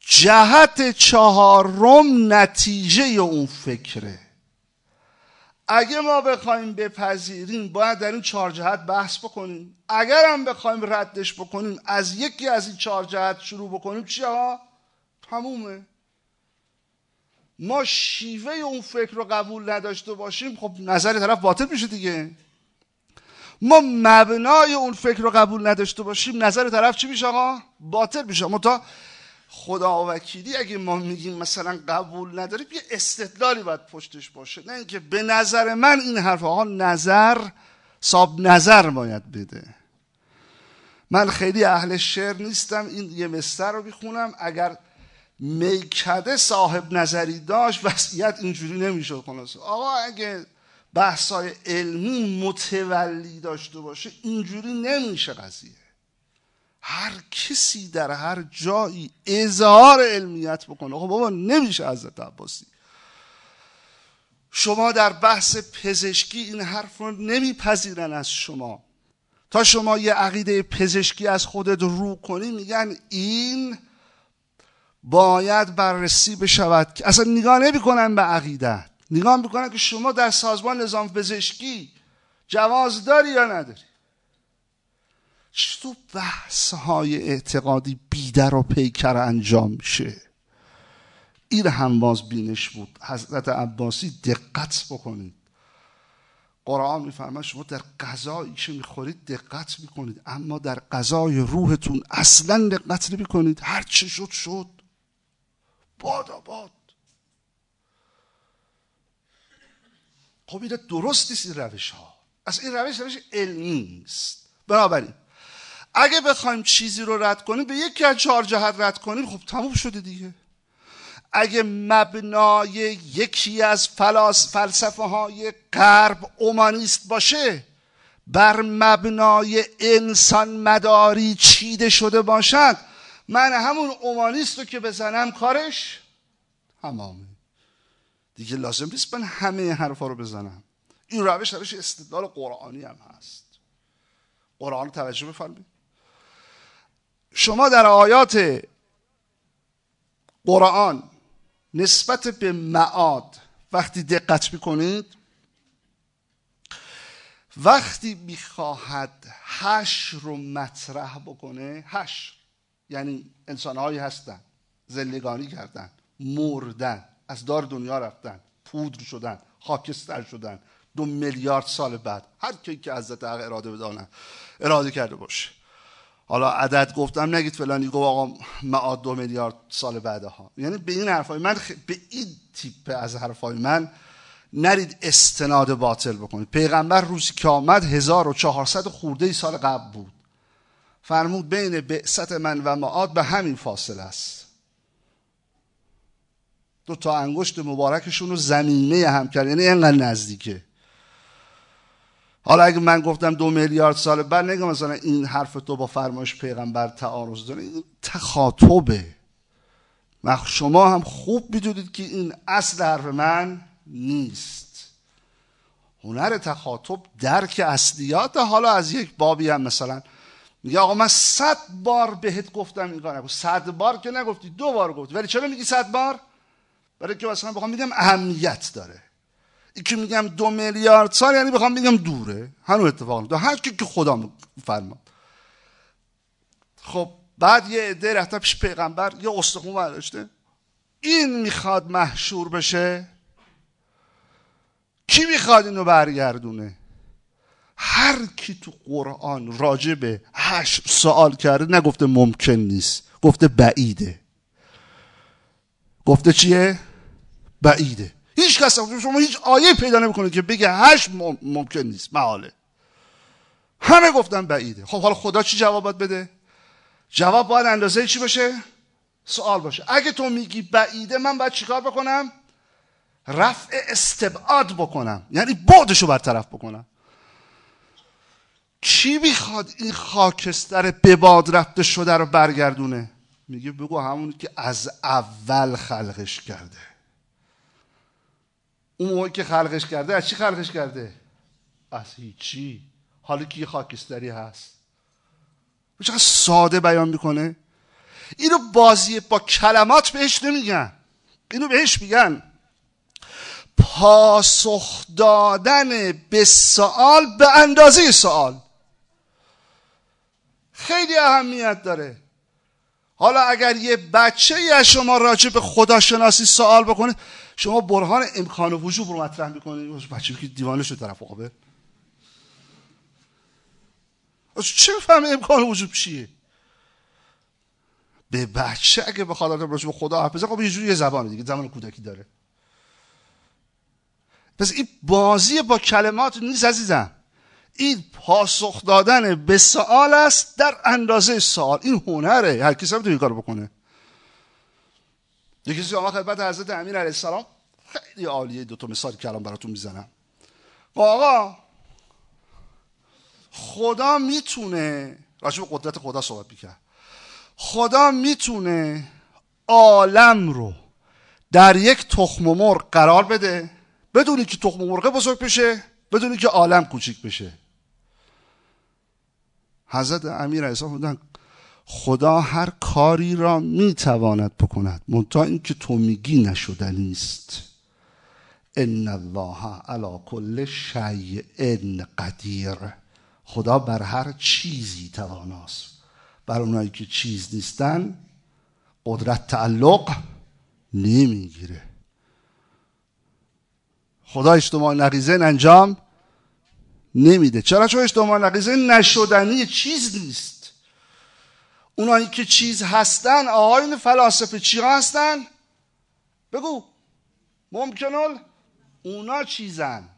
جهت چهارم نتیجه اون فکره. اگه ما بخوایم بپذیریم باید در این چهار جهت بحث بکنیم اگر هم بخوایم ردش بکنیم از یکی از این چهار جهت شروع بکنیم چی ها؟ تمومه ما شیوه اون فکر رو قبول نداشته باشیم خب نظر طرف باطل میشه دیگه ما مبنای اون فکر رو قبول نداشته باشیم نظر طرف چی میشه آقا؟ باطل میشه ما تا خدا وکیلی اگه ما میگیم مثلا قبول نداریم یه استدلالی باید پشتش باشه. نه اینکه به نظر من این حرف آقا نظر صاحب نظر باید بده. من خیلی اهل شعر نیستم این یه مستر رو می‌خونم. اگر میکده صاحب نظری داشت وضعیت اینجوری نمی‌شد خلاصه. آقا اگه بحثای علمی متولی داشته باشه اینجوری نمیشه قضیه. هر کسی در هر جایی اظهار علمیت بکنه. خب بابا نمیشه حضرت عباسی. شما در بحث پزشکی این حرف رو نمیپذیرن از شما. تا شما یه عقیده پزشکی از خودت رو کنی میگن این باید بررسی بشود. اصلا نگاه نمی‌کنن به عقیدت. نگاه می‌کنن که شما در سازمان نظام پزشکی جواز داری یا نداری. چطور بحث های اعتقادی بیدر و پیکر انجام میشه این همواز بینش بود. حضرت عباسی دقت بکنید. قرآن میفرماید شما در غذایی که می‌خورید دقت می‌کنید اما در غذای روحتون اصلا دقت نمی‌کنید. هر چه شد شد. باد آباد خب این درست نیست این روش ها از این روش روش علمی نیست. بنابراین اگه بخوایم چیزی رو رد کنیم به یکی از چهار جهت رد کنیم خب تموم شده دیگه. اگه مبنای یکی از فلاس فلسفه های غرب اومانیست باشه بر مبنای انسان مداری چیده شده باشد من همون اومانیست رو که بزنم کارش تمامه. دیگه لازم نیست من همه حرفا رو بزنم. این روش روش استدلال قرآنی هم هست. قرآن توجه بفرمایید. شما در آیات قرآن نسبت به معاد وقتی دقت می‌کنید وقتی می‌خواهد حشر رو مطرح بکنه حشر یعنی انسانهایی هستن زندگانی کردن مردن از دار دنیا رفتن پودر شدن خاکستر شدن دو میلیارد سال بعد هر کی که حضرت حق اراده بدانه اراده کرده باشه. حالا عدد گفتم نگید فلانی گفت آقا معاد دو میلیارد سال بعدها. یعنی به این حرفای من به این تیپ از حرفای من نرید استناد باطل بکنید. پیغمبر روزی که آمد 1400 خورده ای سال قبل بود. فرمود بین بعثت من و معاد به همین فاصله است. دو تا انگشت مبارکشون رو زمینه هم کرد یعنی اینقدر نزدیکه. حالا اگه من گفتم دو میلیارد سال بعد نگم مثلا این حرف تو با فرمایش پیغمبر تعارض داره این تخاطبه. شما هم خوب می‌دونید که این اصل حرف من نیست. هنر تخاطب درک اصلیات حالا از یک بابی هم مثلا میگه آقا من صد بار بهت گفتم این کار صد بار که نگفتی دو بار گفتی. ولی چرا میگی صد بار؟ برای که مثلا بخوام میگم اهمیت داره. که میگم دو میلیارد سال یعنی بخوام میگم دوره. هنو اتفاق دو هر که خدا فرماد خب بعد یه عده رفته پیش پیغمبر یه استخون برداشته. این می‌خواد محشور بشه. کی می‌خواد اینو برگردونه؟ هر کی تو قرآن راجع به حشر سوال کرده نگفته ممکن نیست. گفته بعیده. گفته چیه؟ بعیده. هیچ کس شما هیچ آیه پیدا نمی‌کنه که بگه حشر ممکن نیست. محاله همه گفتن بعیده. خب حالا خدا چی جوابات بده؟ جواب باید اندازه چی باشه؟ سوال باشه. اگه تو میگی بعیده من باید چیکار بکنم؟ رفع استبعاد بکنم. یعنی بعدشو برطرف بکنم. کی می‌خواد این خاکستر به باد رفته شده رو برگردونه؟ میگه بگو همونی که از اول خلقش کرده. اون موقعی که خلقش کرده از چی خلقش کرده؟ از هیچی. حالا که یه خاکستری هست؟ چقدر ساده بیان می‌کنه. اینو بازی با کلمات بهش نمیگن. اینو بهش میگن. پاسخ دادن به سوال به اندازه سوال خیلی اهمیت داره. حالا اگر یه بچه از شما راجع به خداشناسی سوال بکنه شما برهان امکان وجود رو مطرح می‌کنید بچه که دیوانه شد طرف عقبه چه فهمه امکان وجود چیه؟ به بچه اگه بخواد آدم به خدا حرف بزنه خب یه جوری یه زبان دیگه زمان کودکی داره. پس این بازی با کلمات نیست عزیزم. این پاسخ دادن به سوال است در اندازه سوال. این هنره هر کسی هم این کار بکنه. یکی کسی آقا خدمت حضرت امیر علیه السلام خیلی عالیه. دو تا مثال کلام براتون می‌زنم. آقا خدا می‌تونه راجع به قدرت خدا صحبت می‌کرد. خدا می‌تونه عالم رو در یک تخم مرغ قرار بده. بدونی که تخم مرغ بزرگ بشه بدونی که عالم کوچیک بشه. حضرت امیر علیه خدا هر کاری را می‌تواند بکند. منتها اینکه تو میگی نشدنی است ان الله علی کل شیء قدیر. خدا بر هر چیزی تواناست. بر اونایی که چیز نیستن قدرت تعلق نمی‌گیره. خدا اجتماع نقیزه انجام نمیده. چرا چون اجتماع نقیزه نشدنی چیز نیست؟ اونایی که چیز هستن آقایون فلاسفه چی هستن؟ بگو. ممکنل اونا چیزن.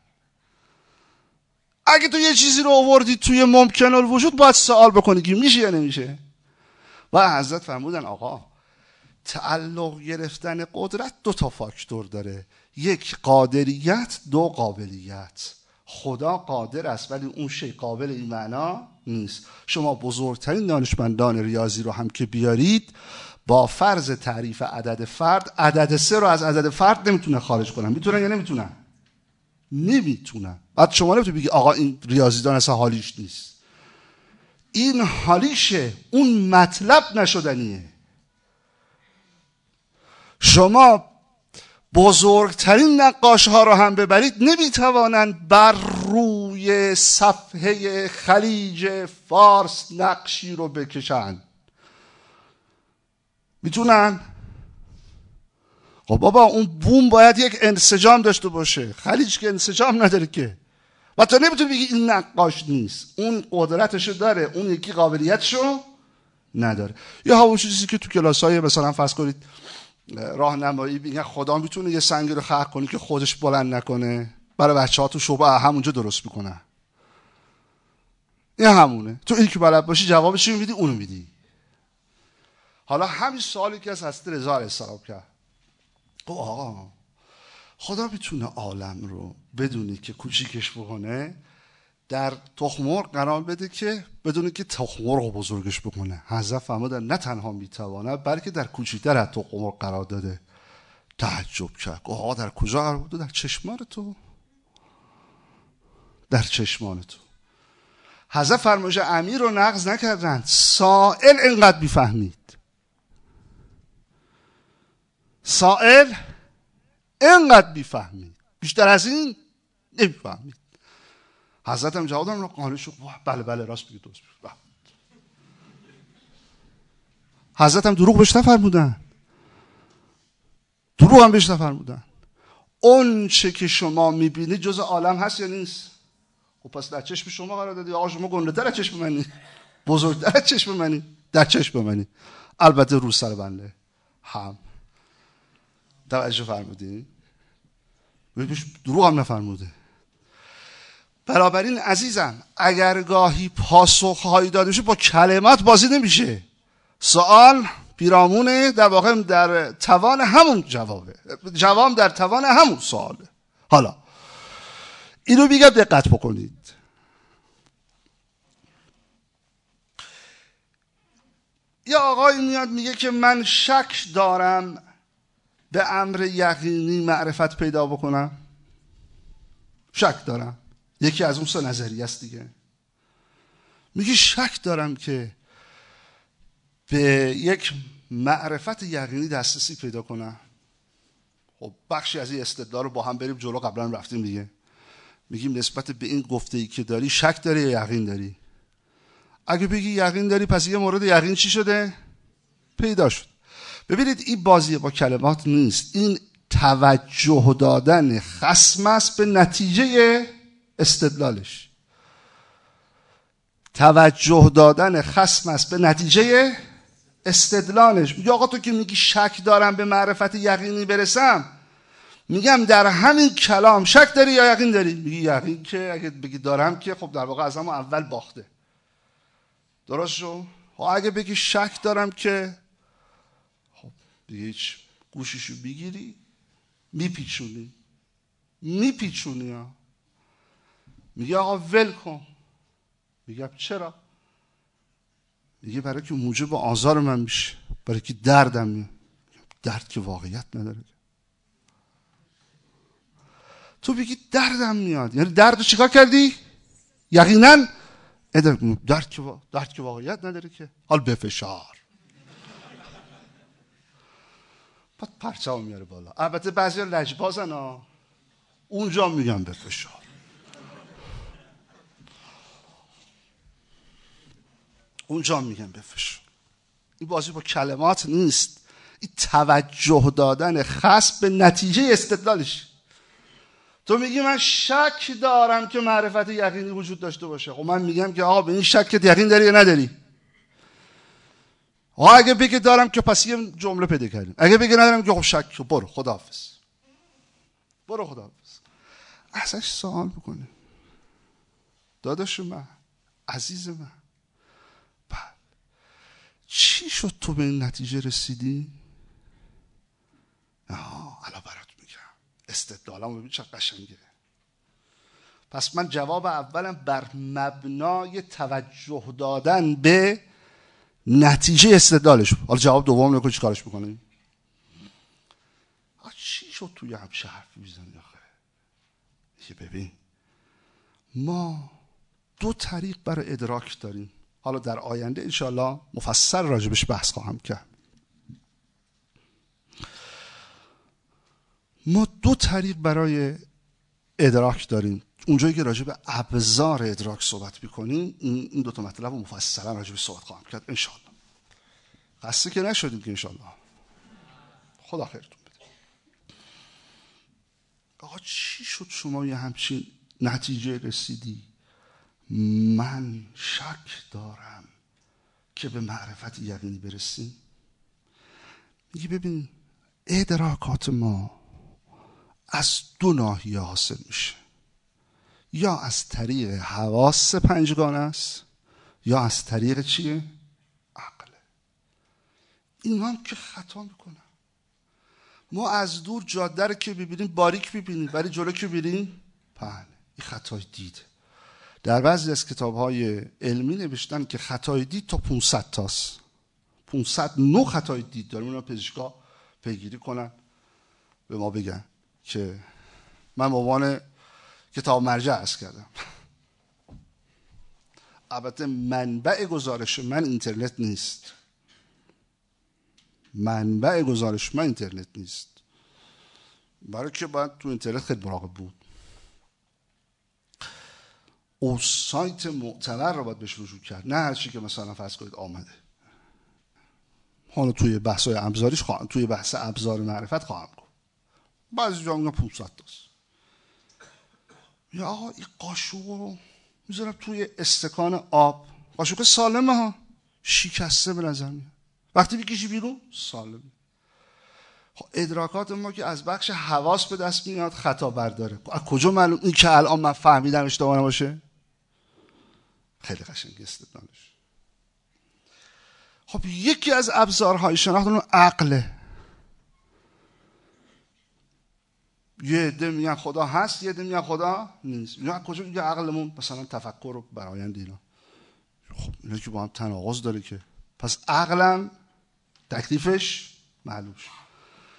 اگه تو یه چیزی رو آوردی توی ممکن وجود باید سوال بکنی که میشه یا نمیشه. و حضرت فرمودن آقا تعلق گرفتن قدرت دو تا فاکتور داره. یک قادریت دو قابلیت. خدا قادر است ولی اون شی قابل این معنا نیست. شما بزرگترین دانشمندان ریاضی رو هم که بیارید با فرض تعریف عدد فرد عدد سه رو از عدد فرد نمی‌تونه خارج کنن. می‌تونن یا نمی‌تونن؟ نمی‌تونن. بعد شما نمی‌تونی بگی آقا این ریاضیدان اصلا حالیش نیست. این حالیشه اون مطلب نشدنیه. شما بزرگترین نقاش ها رو هم ببرید نمی‌توانند بر روی صفحه خلیج فارس نقشی رو بکشند. می‌تونن؟ خب بابا اون بوم باید یک انسجام داشته باشه. خلیج که انسجام نداره که. و تو نمی‌تونی بگی این نقاش نیست. اون قدرتشو داره اون یکی قابلیتشو نداره. یا همون چیزی که تو کلاس های مثلا فرض کنید راهنمایی میگن خدا می‌تونه یه سنگ رو خلق کنه که خودش بلند نکنه. برای بچه ها تو شعبه همونجا درست می‌کنه این همونه. تو این که بلد باشی جوابش میدی؟ اونو میدی. حالا همین سوالی که از حضرت رضا علیه السلام کرد. خب آقا خدا می‌تونه عالم رو بدونی که کوچیکش بکنه؟ در تخمر قرار بده که بدونی که تخمر رو بزرگش بکنه. حضرت فرمودن نه تنها می‌توانه بلکه در کوچیکتر از تخمر قرار داده. تعجب کرد. آقا در کجا قرار بوده در چشمان تو. در چشمان تو. حضرت فرمایش امیر رو نقض نکردن سائل اینقدر بیفهمید سائل اینقدر بیفهمید بیشتر از این نمی‌فهمید. حضرت هم جواب رو قانع شد بله بله راست درست بگید بله. حضرت هم دروغ بهش نفرمودن. دروغ هم بهش نفرمودن. اون چه که شما می‌بینید جز عالم هست یا نیست؟ خب پس در چشم شما قرار دادی. آقا شما گنده تر چشم منی. بزرگتر چشم منی. در چشم منی. البته رو سر بنده. هم. توجه فرمودین؟ دروغ هم نفرموده. بنابراین عزیزم اگر گاهی پاسخهایی داده میشه با کلمات بازی نمیشه. سوال پیرامونه در واقع در توان همون جوابه. جواب در توان همون سواله حالا اینو میگم دقت بکنید. یا آقای میاد میگه که من شک دارم به امر یقینی معرفت پیدا بکنم. شک دارم. یکی از اون سه نظریه است دیگه. میگه شک دارم که به یک معرفت یقینی دسترسی پیدا کنم خب بخشی از این استدلال رو با هم بریم جلو قبلا رفتیم دیگه. میگیم نسبت به این گفته ای که داری شک داری یا یقین داری؟ اگه بگی یقین داری پس یه مورد یقین چی شده؟ پیدا شد. ببینید این بازی با کلمات نیست. این توجه دادن خسم است به نتیجه استدلالش. توجه دادن خسم است به نتیجه استدلالش. یا آقا تو که میگی شک دارم به معرفت یقینی برسم میگم در همین کلام شک داری یا یقین داری؟ میگی یقین که اگه بگی دارم که خب در واقع از همون اول باخته. درست شو؟ خب اگه بگی شک دارم که خب دیگه هیچ گوشیشو بگیری میپیچونی. میپیچونی ها. میگه آقا ول کن. میگم چرا؟ میگه برای که موجب آزار من میشه. برای که دردم میاد. درد که واقعیت نداره. تو بگی دردم میاد. یعنی درد رو چیکار کردی؟ یقینا درد که درد که واقعیت نداره که. حال به فشار بعد پرچم میاره بالا. البته بعضی لجبازن ها. اونجا میگم به اونجا میگم به فشار این بازی با کلمات نیست. این توجه دادن خاص به نتیجه استدلالش. تو میگی من شک دارم که معرفت یقینی وجود داشته باشه. خب من میگم که آقا به این شکت یقین داری یا نداری؟ آقا اگه بگه دارم که پس یه جمله پیدا کردیم. اگه بگه ندارم که خب شک برو خداحافظ. برو خداحافظ. ازش سوال بکنه داداش من عزیز من چی شد تو به این نتیجه رسیدی؟ آه الان برات استدلالم ببین چه قشنگه. پس من جواب اولم بر مبنای توجه دادن به نتیجه استدلالش حالا جواب دوم نکن چیکارش بکنیم. چی شد توی همچه حرفی می‌زنی آخه؟ ببین. ما دو طریق برای ادراک داریم. حالا در آینده انشاءالله مفصل راجبش بحث خواهم کرد. ما دو طریق برای ادراک داریم. اونجایی که راجع به ابزار ادراک صحبت می‌کنیم این دو تا مطلب مفصلا راجع صحبت خواهم کرد انشاءالله. قصه که نشدیم که انشاءالله. خدا خیرتون بده. آقا چی شد شما یه همچین نتیجه رسیدی؟ من شک دارم که به معرفت یقینی برسیم. میگه ببین ادراکات ما از دو ناحیه حاصل میشه. یا از طریق حواس پنجگانه است یا از طریق چیه؟ عقله این هم که خطا می‌کنن ما از دور جاده رو که ببینیم باریک ببینیم ولی جلو که ببینیم پهنه این خطای دید در بعضی از کتاب های علمی نوشتن که خطای دید تا 500 تاست. 500 نو خطای دید داریم اونا پزشکا پیگیری کنن. به ما بگن که من به کتاب مرجع از کردم. البته منبع گزارش من اینترنت نیست. منبع گزارش من اینترنت نیست. برای که باید تو اینترنت خیلی مراقب بود. او سایت معتبر رو باید بهش رجوع کرد نه هرچی که مثلا فرض کنید آمده. حالا توی بحث های ابزاریش خواهم توی بحث ابزار معرفت خواهم بعضی جا میگن 500 تاست. یا آقا این قاشق رو می‌ذارم توی استکان آب. قاشق سالمه ها. شکسته به نظر میاد. وقتی بکشی بیرون سالمه. خب ادراکات ما که از بخش حواس به دست میاد خطا برداره از کجا معلوم؟ این که الان من فهمیدم اشتباه باشه خیلی قشنگ استدلالش. خب یکی از ابزارهای شناخت اون عقله. یه عده میگن خدا هست یه عده میگن خدا نیست. اینا کجا میگه عقلمون؟ مثلا تفکر و برایند اینا. خب اینا که با هم تناقض داره که. پس عقلم تکلیفش معلوم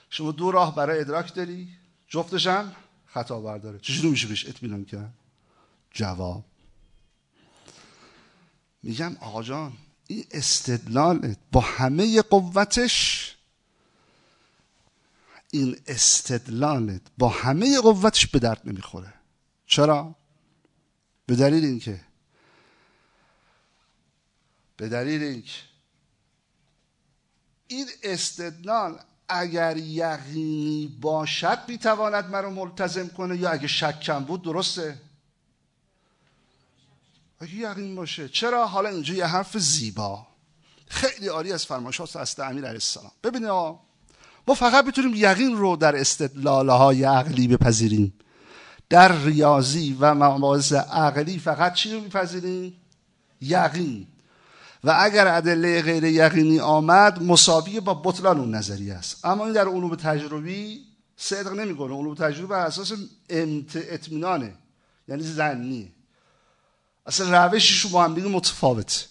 شما دو راه برای ادراک داری جفتش هم خطا برداره. چجوری میشه بهش اطمینان کرد؟ جواب. میگم آقا جان این استدلالت با همه قوتش این استدلالت با همه قوتش به درد نمی‌خوره چرا؟ به دلیل اینکه به دلیل اینکه این استدلال اگر یقینی باشد می‌تواند مرا ملتزم کنه یا اگه شکم بود درسته اگه یقین باشه. چرا؟ حالا اینجا یه حرف زیبا. خیلی عالی از فرمایشات از امیر علیه السلام. ببینید ما فقط می‌تونیم یقین رو در استدلال های عقلی بپذیریم. در ریاضی و مباحث عقلی فقط چی رو میپذیریم؟ یقین. و اگر ادله غیر یقینی آمد مساوی با بطلان اون نظریه است. اما این در علوم تجربی صدق نمی‌کنه. علوم تجربی بر اساس اطمینانه. یعنی زنیه اصلا روششون با هم دیگه متفاوته.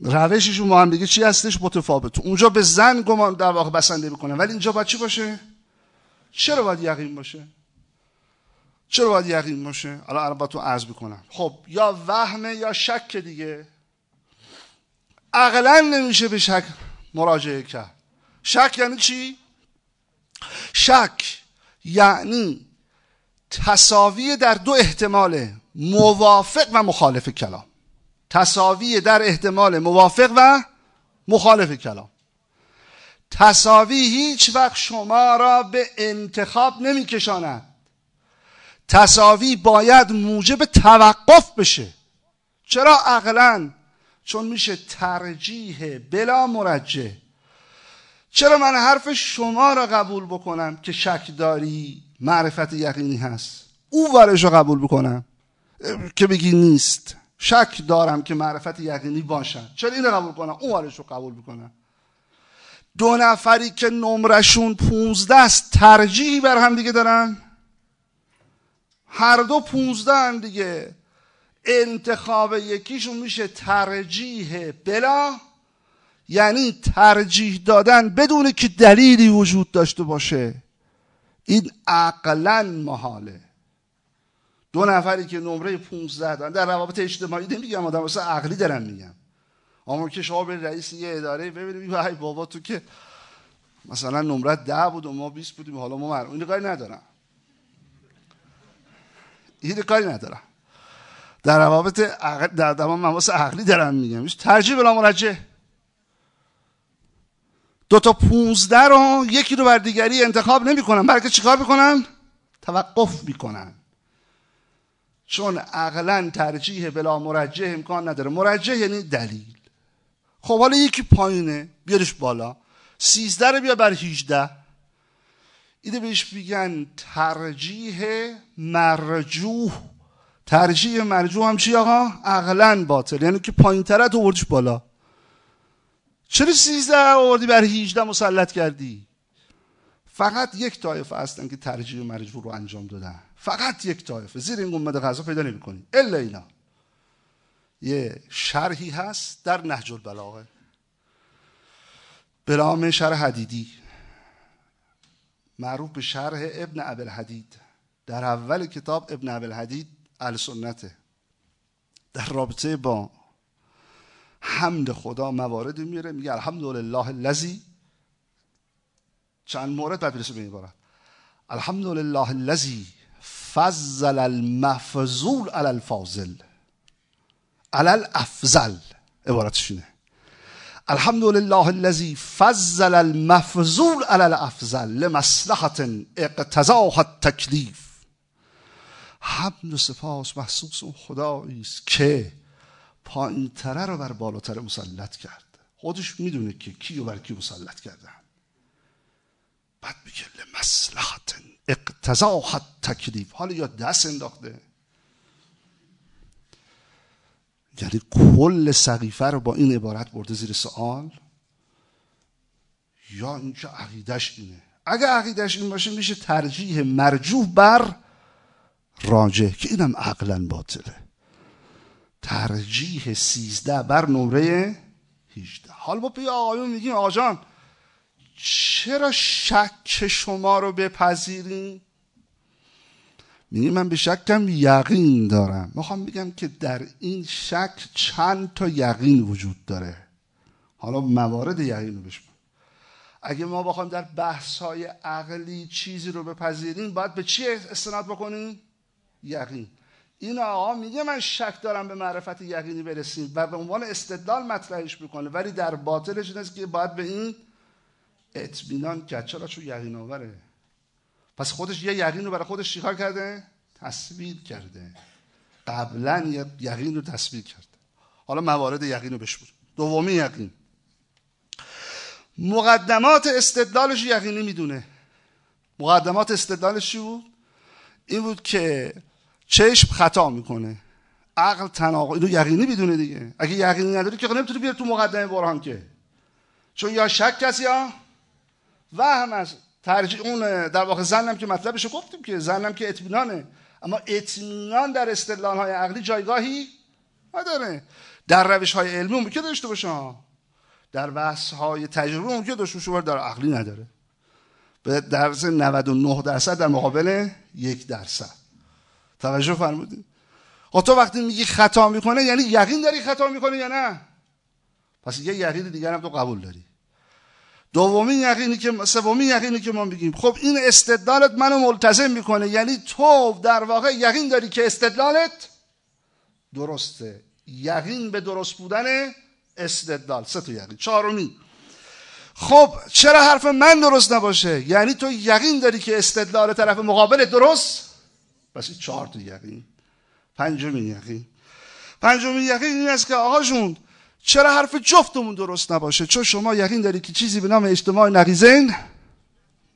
روششون با هم دیگه چی هستش؟ متفاوت اونجا به زن گمان در واقع بسنده می‌کنن. ولی اینجا باید چی باشه؟ چرا باید یقین باشه؟ چرا باید یقین باشه؟ الان تو عرض بکنم خب یا وهمه یا شک دیگه. عقلا نمیشه به شک مراجعه کرد. شک یعنی چی؟ شک یعنی تصاوی در دو احتمال موافق و مخالف کلام. تصاوی در احتمال موافق و مخالف کلام. تصاوی هیچ وقت شما را به انتخاب نمیکشاند. تصاوی باید موجب توقف بشه. چرا عقلا؟ چون میشه ترجیح بلا مرجه چرا من حرف شما را قبول بکنم که شک داری معرفت یقینی هست؟ او ورش رو قبول بکنم. که بگی نیست. شک دارم که معرفت یقینی باشن. چرا این رو قبول کنم اون ورش رو قبول بکنم دو نفری که نمرشون پونزده است ترجیحی بر هم دیگه دارن. هر دو پونزده هم دیگه. انتخاب یکیشون میشه ترجیح بلا. یعنی ترجیح دادن بدون که دلیلی وجود داشته باشه. این عقلا محاله. دو نفری که نمره 15 دارن. در روابط اجتماعی نمیگم آدم واسه عقلی دارم میگم اما که شما به رئیس یه اداره ببینید ای بابا تو که مثلا نمره ده بود و ما 20 بودیم حالا ما این کاری ندارم. این کاری ندارم. در روابط عقل در دوام مواس عقلی دارم میگم. ترجیح بلا مرجه دو تا پونزده رو یکی رو بر دیگری انتخاب نمی‌کنن بلکه چیکار می‌کنن توقف می‌کنن چون عقلا ترجیح بلا مرجه امکان نداره. مرجه یعنی دلیل. خب حالا یکی پایینه. بیارش بالا. سیزده رو بیا بر هیجده ایده بهش میگن ترجیح مرجوح. ترجیح مرجوح هم چی آقا؟ عقلا باطل. یعنی که پایین تره تو بالا. چرا سیزده آوردی بر هیجده مسلط کردی؟ فقط یک طایفه هستن که ترجیح مرجوح رو انجام دادن. فقط یک طایفه زیر این گنبد غذا پیدا نمی‌کنی. الا اینا. یه شرحی هست در نهج البلاغه. به نام شرح حدیدی. معروف به شرح ابن ابل حدید در اول کتاب ابن ابل حدید سنته در رابطه با حمد خدا موارد میره. میگه الحمدلله الذی چند مورد بعد برسه به این عبارت. الحمدلله الذی فضل المفضول علی الفاضل. علی الافضل عبارتش اینه. الحمد لله الذي فضل المفضول على الافضل لمصلحه اقتضاها التکلیف. حمد و سپاس محسوس اون خدایی است که پایین تره رو بر بالاتر مسلط کرد. خودش می‌دونه که کی و بر کی مسلط کردن بعد میگه لمصلحت اقتضاها التکلیف حالا یا دست انداخته. یعنی کل سقیفه رو با این عبارت برده زیر سوال. یا اینکه عقیدش اینه. اگه عقیدش این باشه میشه ترجیح مرجوح بر راجه که اینم عقلا باطله. ترجیح سیزده بر نمره هیجده حال با پی آقایون میگیم آقا چرا شک شما رو بپذیریم میگه من به شکم یقین دارم. می‌خوام بگم که در این شک چند تا یقین وجود داره. حالا موارد یقین رو بشمون اگه ما بخوایم در بحث های عقلی چیزی رو بپذیریم باید به چی استناد بکنیم؟ یقین. این آقا میگه من شک دارم به معرفت یقینی برسیم و به عنوان استدلال مطرحش می‌کنه ولی در باطلش اینه که باید به این اطمینان کرد. چرا؟ چون یقین آوره. پس خودش یه یقین رو برای خودش چیکار کرده؟ تصویر کرده. قبلا یه یقین رو تصویر کرده. حالا موارد یقین رو دومی یقین. مقدمات استدلالش یقینی می‌دونه. مقدمات استدلالش چی بود؟ این بود که چشم خطا می‌کنه. عقل تناقض اینو یقینی می‌دونه دیگه. اگه یقینی نداری که نمی‌تونی بیاری تو مقدمه برهان که. چون یا شک کسی یا وهم است ترجیح اون در واقع زنم که مطلبش گفتیم که زنم که اطمینانه. اما اطمینان در استدلال های عقلی جایگاهی نداره. در روش های علمی اون که داشته باشه. در بحث های تجربه اون که داشته باشه در عقلی نداره. به درس 99 درصد در مقابل یک درصد. توجه فرمودید خب تو وقتی میگی خطا می‌کنه یعنی یقین داری خطا می‌کنه یا نه؟ پس یه یقین دیگر هم تو قبول داری. دومین یقینی که سومین یقینی که ما میگیم. خب این استدلالت منو ملتزم می‌کنه. یعنی تو در واقع یقین داری که استدلالت درسته. یقین به درست بودن استدلال. سه تا یقین. چهارمی خب چرا حرف من درست نباشه؟ یعنی تو یقین داری که استدلال طرف مقابل درست؟ پس چهار تا یقین. پنجمین یقین. پنجمین یقین این است که آقا جون چرا حرف جفتمون درست نباشه؟ چون شما یقین داری که چیزی به نام اجتماع نقیزین؟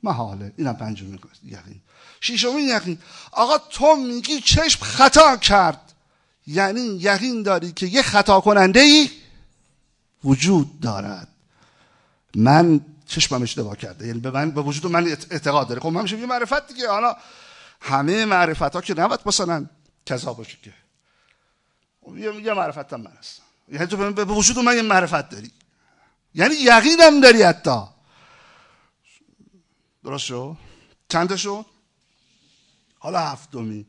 محاله. اینم پنجمین یقین. ششمین یقین. آقا تو میگی چشم خطا کرد. یعنی یقین داری که یه خطا کننده ای وجود دارد. من چشمم اشتباه کرده. یعنی به من به وجود من اعتقاد داره. خب من میشه معرفت دیگه. حالا همه معرفت ها که نباید مثلا کذا باشه که. یه معرفت هم من هستم. یعنی تو به وجود من معرفت داری. یعنی یقینم داری حتی. درست شد؟ چند شد؟ حالا هفتمی.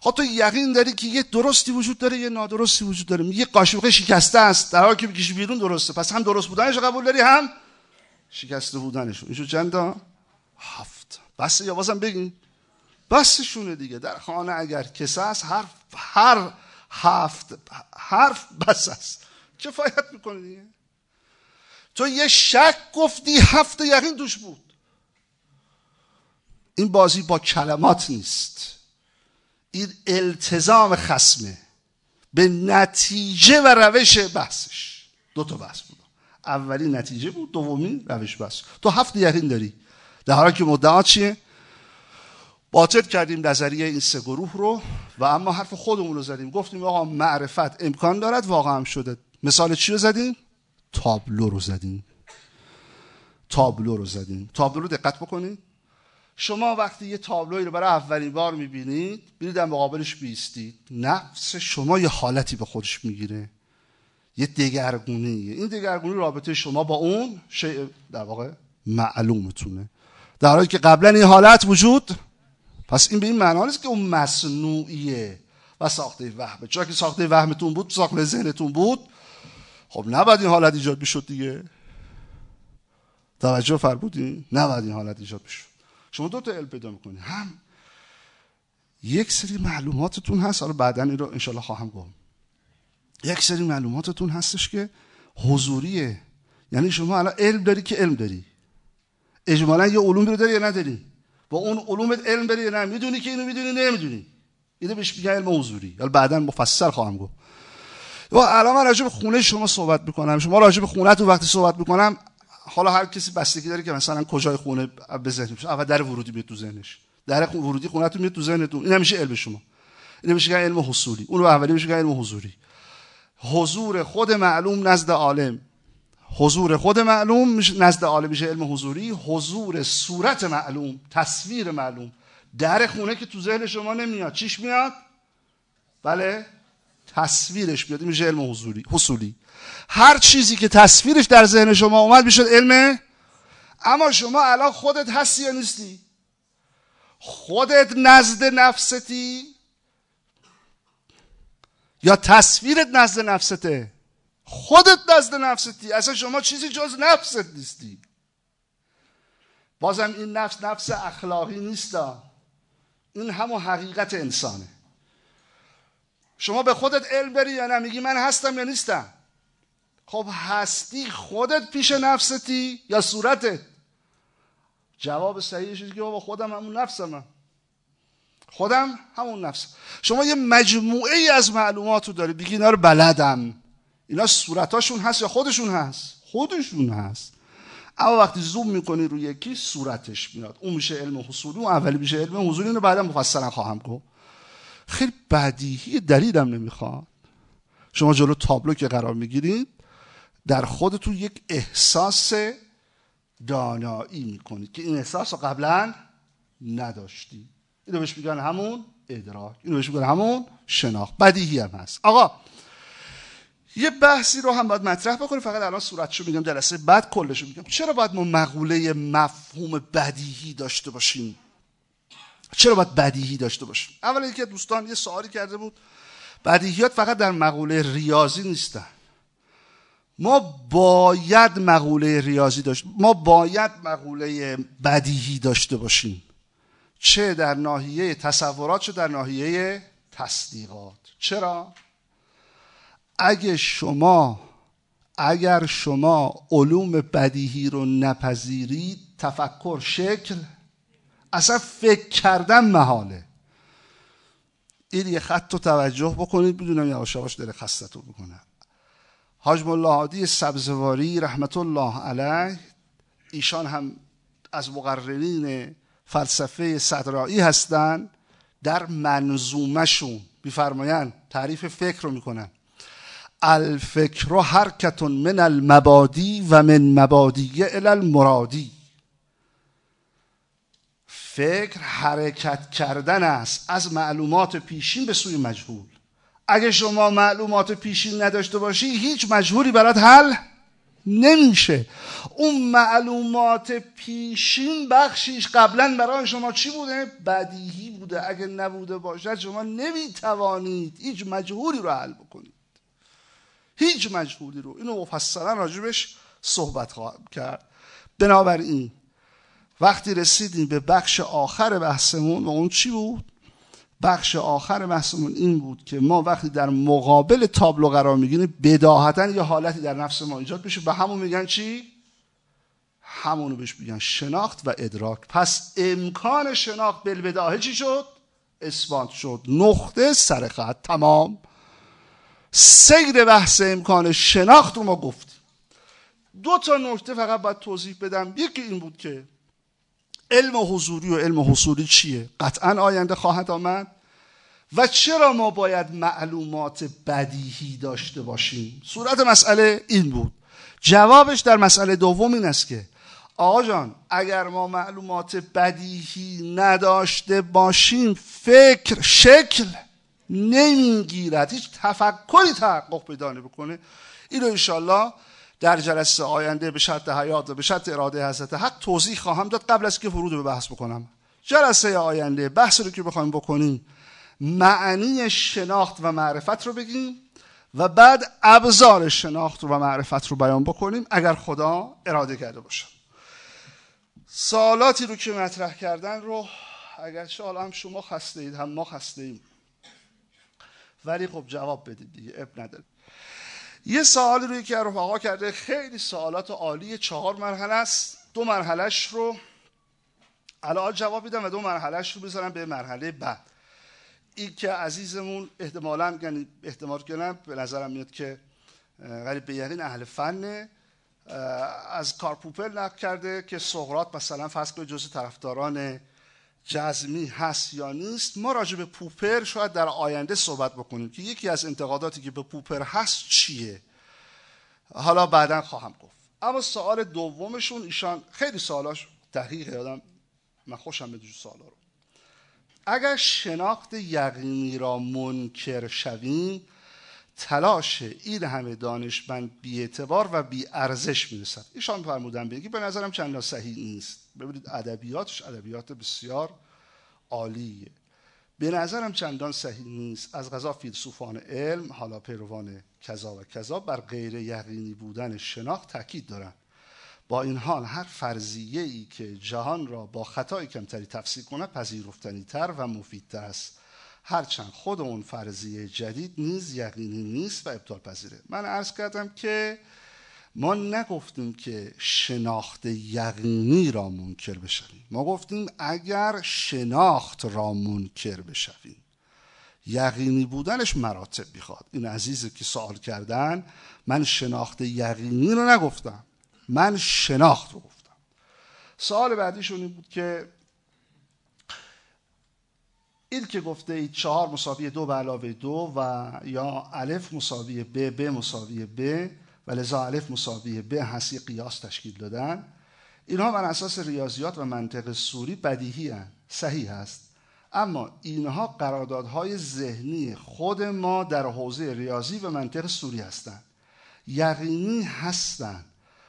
خب تو یقین داری که یه درستی وجود داره یه نادرستی وجود داره. یه قاشق شکسته است. در حالی که بکشی بیرون درسته. پس هم درست بودنش قبول داری هم شکسته بودنش این شد چند هفت. بس یا بازم بگین. بسشونه دیگه. در خانه اگر کسه است هر هر هفت حرف بس است. کفایت می‌کنه دیگه تو یه شک گفتی هفت یقین دوش بود. این بازی با کلمات نیست. این التزام خسمه. به نتیجه و روش بحثش. دو تا بحث بود. اولی نتیجه بود دومی روش بحث. تو هفت یقین داری. در حالی که مدعا چیه؟ باطل کردیم نظریه این سه گروه رو و اما حرف خودمون رو زدیم. گفتیم آقا معرفت امکان دارد واقعا هم شده. مثال چی رو زدیم؟ تابلو رو زدیم. تابلو رو زدیم. تابلو رو دقت بکنید. شما وقتی یه تابلوی رو برای اولین بار می‌بینید برید در مقابلش بیستید. نفس شما یه حالتی به خودش می‌گیره. یه دگرگونه این دگرگونه رابطه شما با اون شیء در واقع معلومتونه. در حالی که قبلا این حالت وجود پس این به این معنا نیست که اون مصنوعیه و ساخته وهمه. چرا که ساخته وهمتون بود ساخته ذهنتون بود. خب نباید این حالت ایجاد می‌شد دیگه. توجه فرمودین؟ نباید این حالت ایجاد بشد شما دو تا علم پیدا می‌کنید هم یک سری معلوماتتون هست. حالا بعدا این رو انشالله خواهم گفت. یک سری معلوماتتون هستش که حضوریه. یعنی شما الان علم داری که علم داری. اجمالا یه علوم رو داری یا نداری؟ با اون علومت علم یا نه می‌دونی که اینو می‌دونی نمی‌دونی. اینو بهش میگن علم حضوری. حالا بعدا مفصل خواهم گفت. و الان من راجع خونه شما صحبت می‌کنم. شما راجع به خونه تو وقتی صحبت می‌کنم حالا هر کسی بستگی داره که مثلا کجای خونه به ذهن میشه اول در ورودی بیاد تو ذهنش. در ورودی خونه تو میاد تو ذهنتون. این همیشه علم شما. این میشه علم حصولی اون اولی میشه علم حضوری. حضور خود معلوم نزد عالم. حضور خود معلوم نزد عالم میشه علم حضوری. حضور صورت معلوم تصویر معلوم. در خونه که تو ذهن شما نمیاد چیش میاد؟ بله تصویرش میاد. میشه علم حضوری حصولی. هر چیزی که تصویرش در ذهن شما اومد میشه علم. اما شما الان خودت هستی یا نیستی؟ خودت نزد نفستی؟ یا تصویرت نزد نفسته؟ خودت نزد نفستی. اصلا شما چیزی جز نفست نیستی. بازم این نفس نفس اخلاقی نیست این همون حقیقت انسانه. شما به خودت علم بری یا نه؟ میگی من هستم یا نیستم؟ خب هستی خودت پیش نفستی یا صورتت؟ جواب صحیحش که بابا خودم همون نفسم خودم همون نفس شما یه مجموعه ای از معلومات رو داری. بگی اینا رو بلدم. اینا صورتاشون هست یا خودشون هست؟ خودشون هست. اما وقتی زوم می‌کنی روی یکی صورتش میاد. اون میشه علم حصولی اون اولی میشه علم حضوری. اینو بعدا مفصلا خواهم گفت. خیلی بدیهی دلیلم نمی‌خواد. شما جلو تابلو که قرار می‌گیرید در خودتون یک احساس دانایی می‌کنید که این احساس رو قبلا نداشتی. اینو بهش میگن همون ادراک. اینو بهش میگن همون شناخت. بدیهی هم هست. آقا یه بحثی رو هم باید مطرح بکنیم. فقط الان صورتشو میگم جلسه بعد کلشو میگم. چرا باید ما مقوله مفهوم بدیهی داشته باشیم؟ چرا باید بدیهی داشته باشیم؟ اولا یکی دوستان یه سوالی کرده بود. بدیهیات فقط در مقوله ریاضی نیستن. ما باید مقوله ریاضی داشت ما باید مقوله بدیهی داشته باشیم. چه در ناحیه تصورات چه در ناحیه تصدیقات. چرا؟ اگه شما اگر شما علوم بدیهی رو نپذیرید تفکر شکل اصلا فکر کردن محاله. این یه خط رو توجه بکنید بدونم یواش یواش داره خستتون بکنه حاج ملا سبزواری رحمت الله علیه ایشان هم از مقررین فلسفه صدرایی هستند در منظومشون میفرمایند تعریف فکر رو می‌کنن. الفکر حرکت من المبادی و من مبادی الى المرادی. فکر حرکت کردن است از معلومات پیشین به سوی مجهول. اگه شما معلومات پیشین نداشته باشی هیچ مجهولی برات حل نمیشه. اون معلومات پیشین بخشیش قبلا برای شما چی بوده؟ بدیهی بوده. اگه نبوده باشد شما نمی‌توانید هیچ مجهولی رو حل بکنید. هیچ مجهولی رو. اینو مفصلا راجبش صحبت خواهم کرد. بنابراین وقتی رسیدیم به بخش آخر بحثمون و اون چی بود؟ بخش آخر بحثمون این بود که ما وقتی در مقابل تابلو قرار می‌گیریم بداهتا یه حالتی در نفس ما ایجاد بشه به همون میگن چی؟ همونو بهش میگن شناخت و ادراک. پس امکان شناخت بالبداهه چی شد؟ اثبات شد. نقطه سر خط. تمام. سیر بحث امکان شناخت رو ما گفتیم دو تا نکته فقط باید توضیح بدم. یکی این بود که علم حضوری و علم حصولی چیه؟ قطعا آینده خواهد آمد. و چرا ما باید معلومات بدیهی داشته باشیم؟ صورت مسئله این بود. جوابش در مسئله دوم این است که آقا جان اگر ما معلومات بدیهی نداشته باشیم فکر شکل نمی‌گیرد هیچ تفکری تحقق پیدا بکنه اینو انشالله در جلسه آینده به شرط حیات و به شرط اراده حضرت حق توضیح خواهم داد قبل از که ورود به بحث بکنم. جلسه آینده بحث رو که بخوایم بکنیم معنی شناخت و معرفت رو بگیم و بعد ابزار شناخت و معرفت رو بیان بکنیم اگر خدا اراده کرده باشه. سوالاتی رو که مطرح کردن رو اگر حالا هم شما خسته اید هم ما خسته ایم ولی خب جواب بدید دیگه اب ندارید یه سوالی روی که رفقا کرده خیلی سوالات عالی چهار مرحله است. دو مرحلهش رو الان جواب میدم و دو مرحلهش رو بذارم به مرحله بعد. این که عزیزمون احتمالا یعنی احتمال کنم به نظرم میاد که غریب به یقین اهل فن از کارپوپل نقل کرده که سقراط مثلا فرض کنید جزء طرفداران جزمی هست یا نیست ما راجع به پوپر شاید در آینده صحبت بکنیم که یکی از انتقاداتی که به پوپر هست چیه. حالا بعدا خواهم گفت. اما سوال دومشون ایشان خیلی سوالاش دقیق یادم من خوشم به سوالا رو. اگر شناخت یقینی را منکر شویم تلاش این همه دانشمند بی اعتبار و بی ارزش می‌رسد ایشان فرمودن بگی به نظرم چندان صحیح نیست. ببینید ادبیاتش ادبیات بسیار عالیه. به نظرم چندان صحیح نیست. از غذا فیلسوفان علم حالا پیروان کذا و کذا بر غیر یقینی بودن شناخت تاکید دارند با این حال هر فرضیه ای که جهان را با خطای کمتری تفسیر کند پذیرفتنی تر و مفیدتر است. هرچند خود اون فرضیه جدید نیز یقینی نیست و ابطال پذیره من عرض کردم که ما نگفتیم که شناخت یقینی را منکر بشویم. ما گفتیم اگر شناخت را منکر بشویم یقینی بودنش مراتب می‌خواد. این عزیزی که سوال کردن من شناخت یقینی رو نگفتم من شناخت رو گفتم. سوال بعدیشون این بود که این که گفته اید چهار مساوی دو به علاوه دو و یا الف مساوی ب ب مساوی ب و لذا الف مساوی ب هستی قیاس تشکیل دادن. اینها بر اساس ریاضیات و منطق سوری بدیهی هن. صحیح هست اما اینها قراردادهای ذهنی خود ما در حوزه ریاضی و منطق سوری هستند. یقینی هستند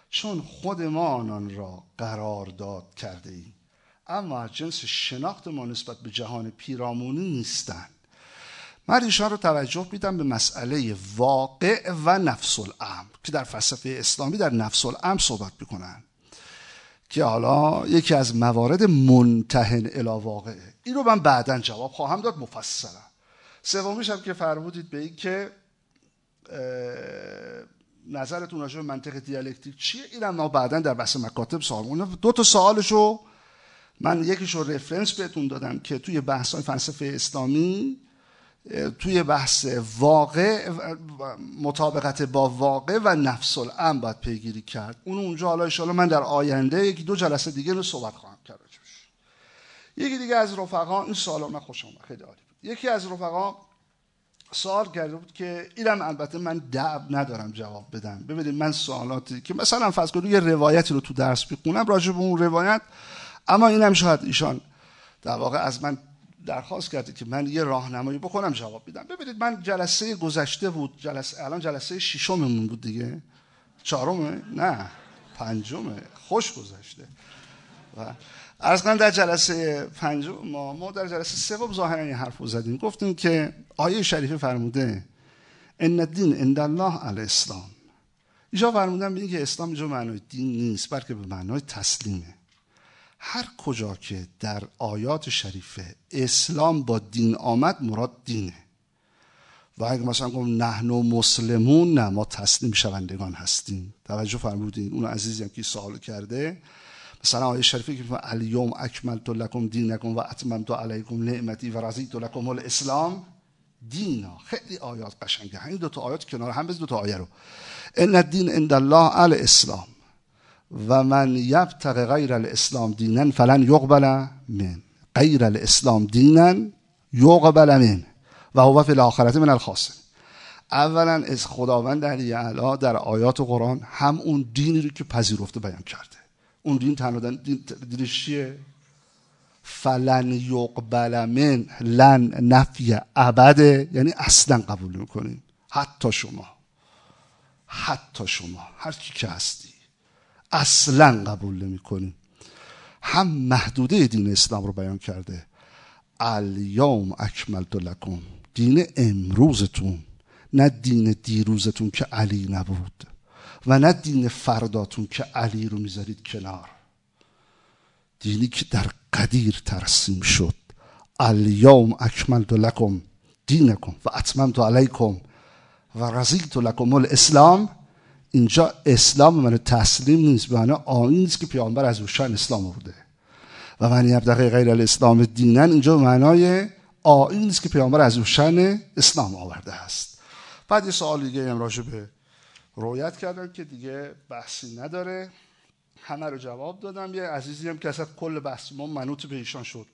چون خود ما آنان را قرارداد کرده ایم. اما جنس شناخت ما نسبت به جهان پیرامونی نیستند. من ایشان رو توجه میدم به مسئله واقع و نفس الامر که در فلسفه اسلامی در نفس الامر صحبت می‌کنن که حالا یکی از موارد منتهن الی واقعه. این رو من بعدا جواب خواهم داد مفصلا. سومیش هم که فرمودید به این که نظرتون راجع به منطق دیالکتیک چیه؟ این ما بعدا در بحث مکاتب سوال دو تا سوالشو من یکیشو رفرنس بهتون دادم که توی بحث فلسفه اسلامی توی بحث واقع مطابقت با واقع و نفس الامر باید پیگیری کرد. اون اونجا حالا ان من در آینده یکی دو جلسه دیگه رو صحبت خواهم کرد یکی دیگه از رفقا این سوال من خوشم خیلی عالی بود. یکی از رفقا سوال کرده بود که اینم البته من دعب ندارم جواب بدم. ببینید من سوالاتی که مثلا فرض کنید یه روایتی رو تو درس بخونم راجع به اون روایت اما اینم شاید ایشان در واقع از من درخواست کرده که من یه راهنمایی بکنم جواب بدم ببینید من جلسه گذشته بود جلسه الان جلسه ششممون بود دیگه. چهارمه؟ نه پنجمه. خوش گذشته. و از در جلسه پنجم ما ما در جلسه سوم ظاهرا این حرف رو زدیم. گفتیم که آیه شریفه فرموده ان الدین عند الله الاسلام. اینجا فرمودن ببینید که اسلام اینجا معنای دین نیست بلکه به معنای تسلیمه. هر کجا که در آیات شریفه اسلام با دین آمد مراد دینه. و اگه مثلا گفتم نحن و مسلمون نه ما تسلیم شوندگان هستیم. توجه فرمودین اون عزیزی هم که سوال کرده مثلا آیه شریفه که الیوم اکملت لکم دینکم و اتممت علیکم نعمتی و رضیت لکم الاسلام. دینا خیلی آیات قشنگه. همین دو تا آیات کنار هم بز دو تا آیه رو. ان الدین عند الله الاسلام و من یبتغ غیر الاسلام دینا فلن یقبل من غیر الاسلام دینا یقبل من و هو فی الاخرت من الخاسر اولا از خداوند علی اعلی در آیات قرآن هم اون دینی رو که پذیرفته بیان کرده اون دین تنها دین دینش چیه فلن یقبل من لن نفی ابده یعنی اصلا قبول می‌کنین حتی شما حتی شما هر کی که هستی اصلا قبول نمی‌کنین هم محدوده دین اسلام رو بیان کرده. الیوم اکملت لکم. دین امروزتون نه دین دیروزتون که علی نبود و نه دین فرداتون که علی رو می‌ذارید کنار. دینی که در قدیر ترسیم شد. الیوم اکملت لکم. دینکم. و اتممت علیکم. و رضیت لکم الاسلام. اینجا اسلام من تسلیم نیست به معنی نیست که پیامبر از اوشان اسلام آورده. و من یبتغی غیر الاسلام دینن اینجا معنای آین نیست که پیامبر از اوشان اسلام آورده است. بعد یه سوال دیگه هم راجع به رویت کردم که دیگه بحثی نداره. همه رو جواب دادم. یه عزیزی هم که اصلا کل بحث ما منوط به ایشان شد.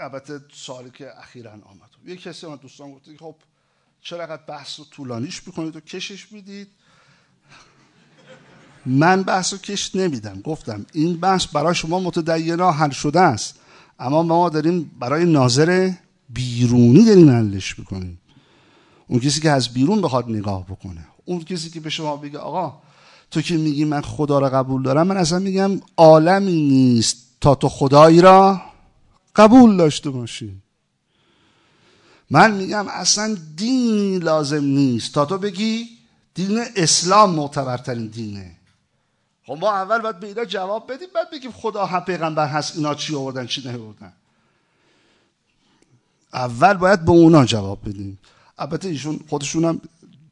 البته سوالی که اخیرا آمد. یه کسی من دوستان گفت خب چرا بحث رو طولانیش می‌کنید و کشش می‌دید؟ من بحث رو کش نمیدم. گفتم این بحث برای شما متدینا حل شده است. اما ما داریم برای ناظر بیرونی داریم حلش می‌کنیم. اون کسی که از بیرون بخواد نگاه بکنه اون کسی که به شما بگه آقا تو که میگی من خدا را قبول دارم من اصلا میگم عالمی نیست. تا تو خدایی را قبول داشته باشی. من میگم اصلا دین لازم نیست. تا تو بگی دین اسلام معتبرترین دینه. خب ما اول باید به اینا جواب بدیم بعد بگیم خدا هم پیغمبر هست اینا چی آوردن چی نیاوردن. اول باید به اونا جواب بدیم. البته ایشون خودشون هم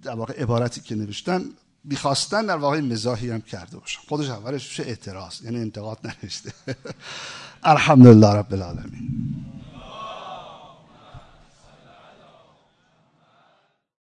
در واقع عبارتی که نوشتن می‌خواستن در واقع مزاحی هم کرده باشن. خودش اولش اعتراض یعنی انتقاد نوشته *laughs* الحمدلله رب العالمین.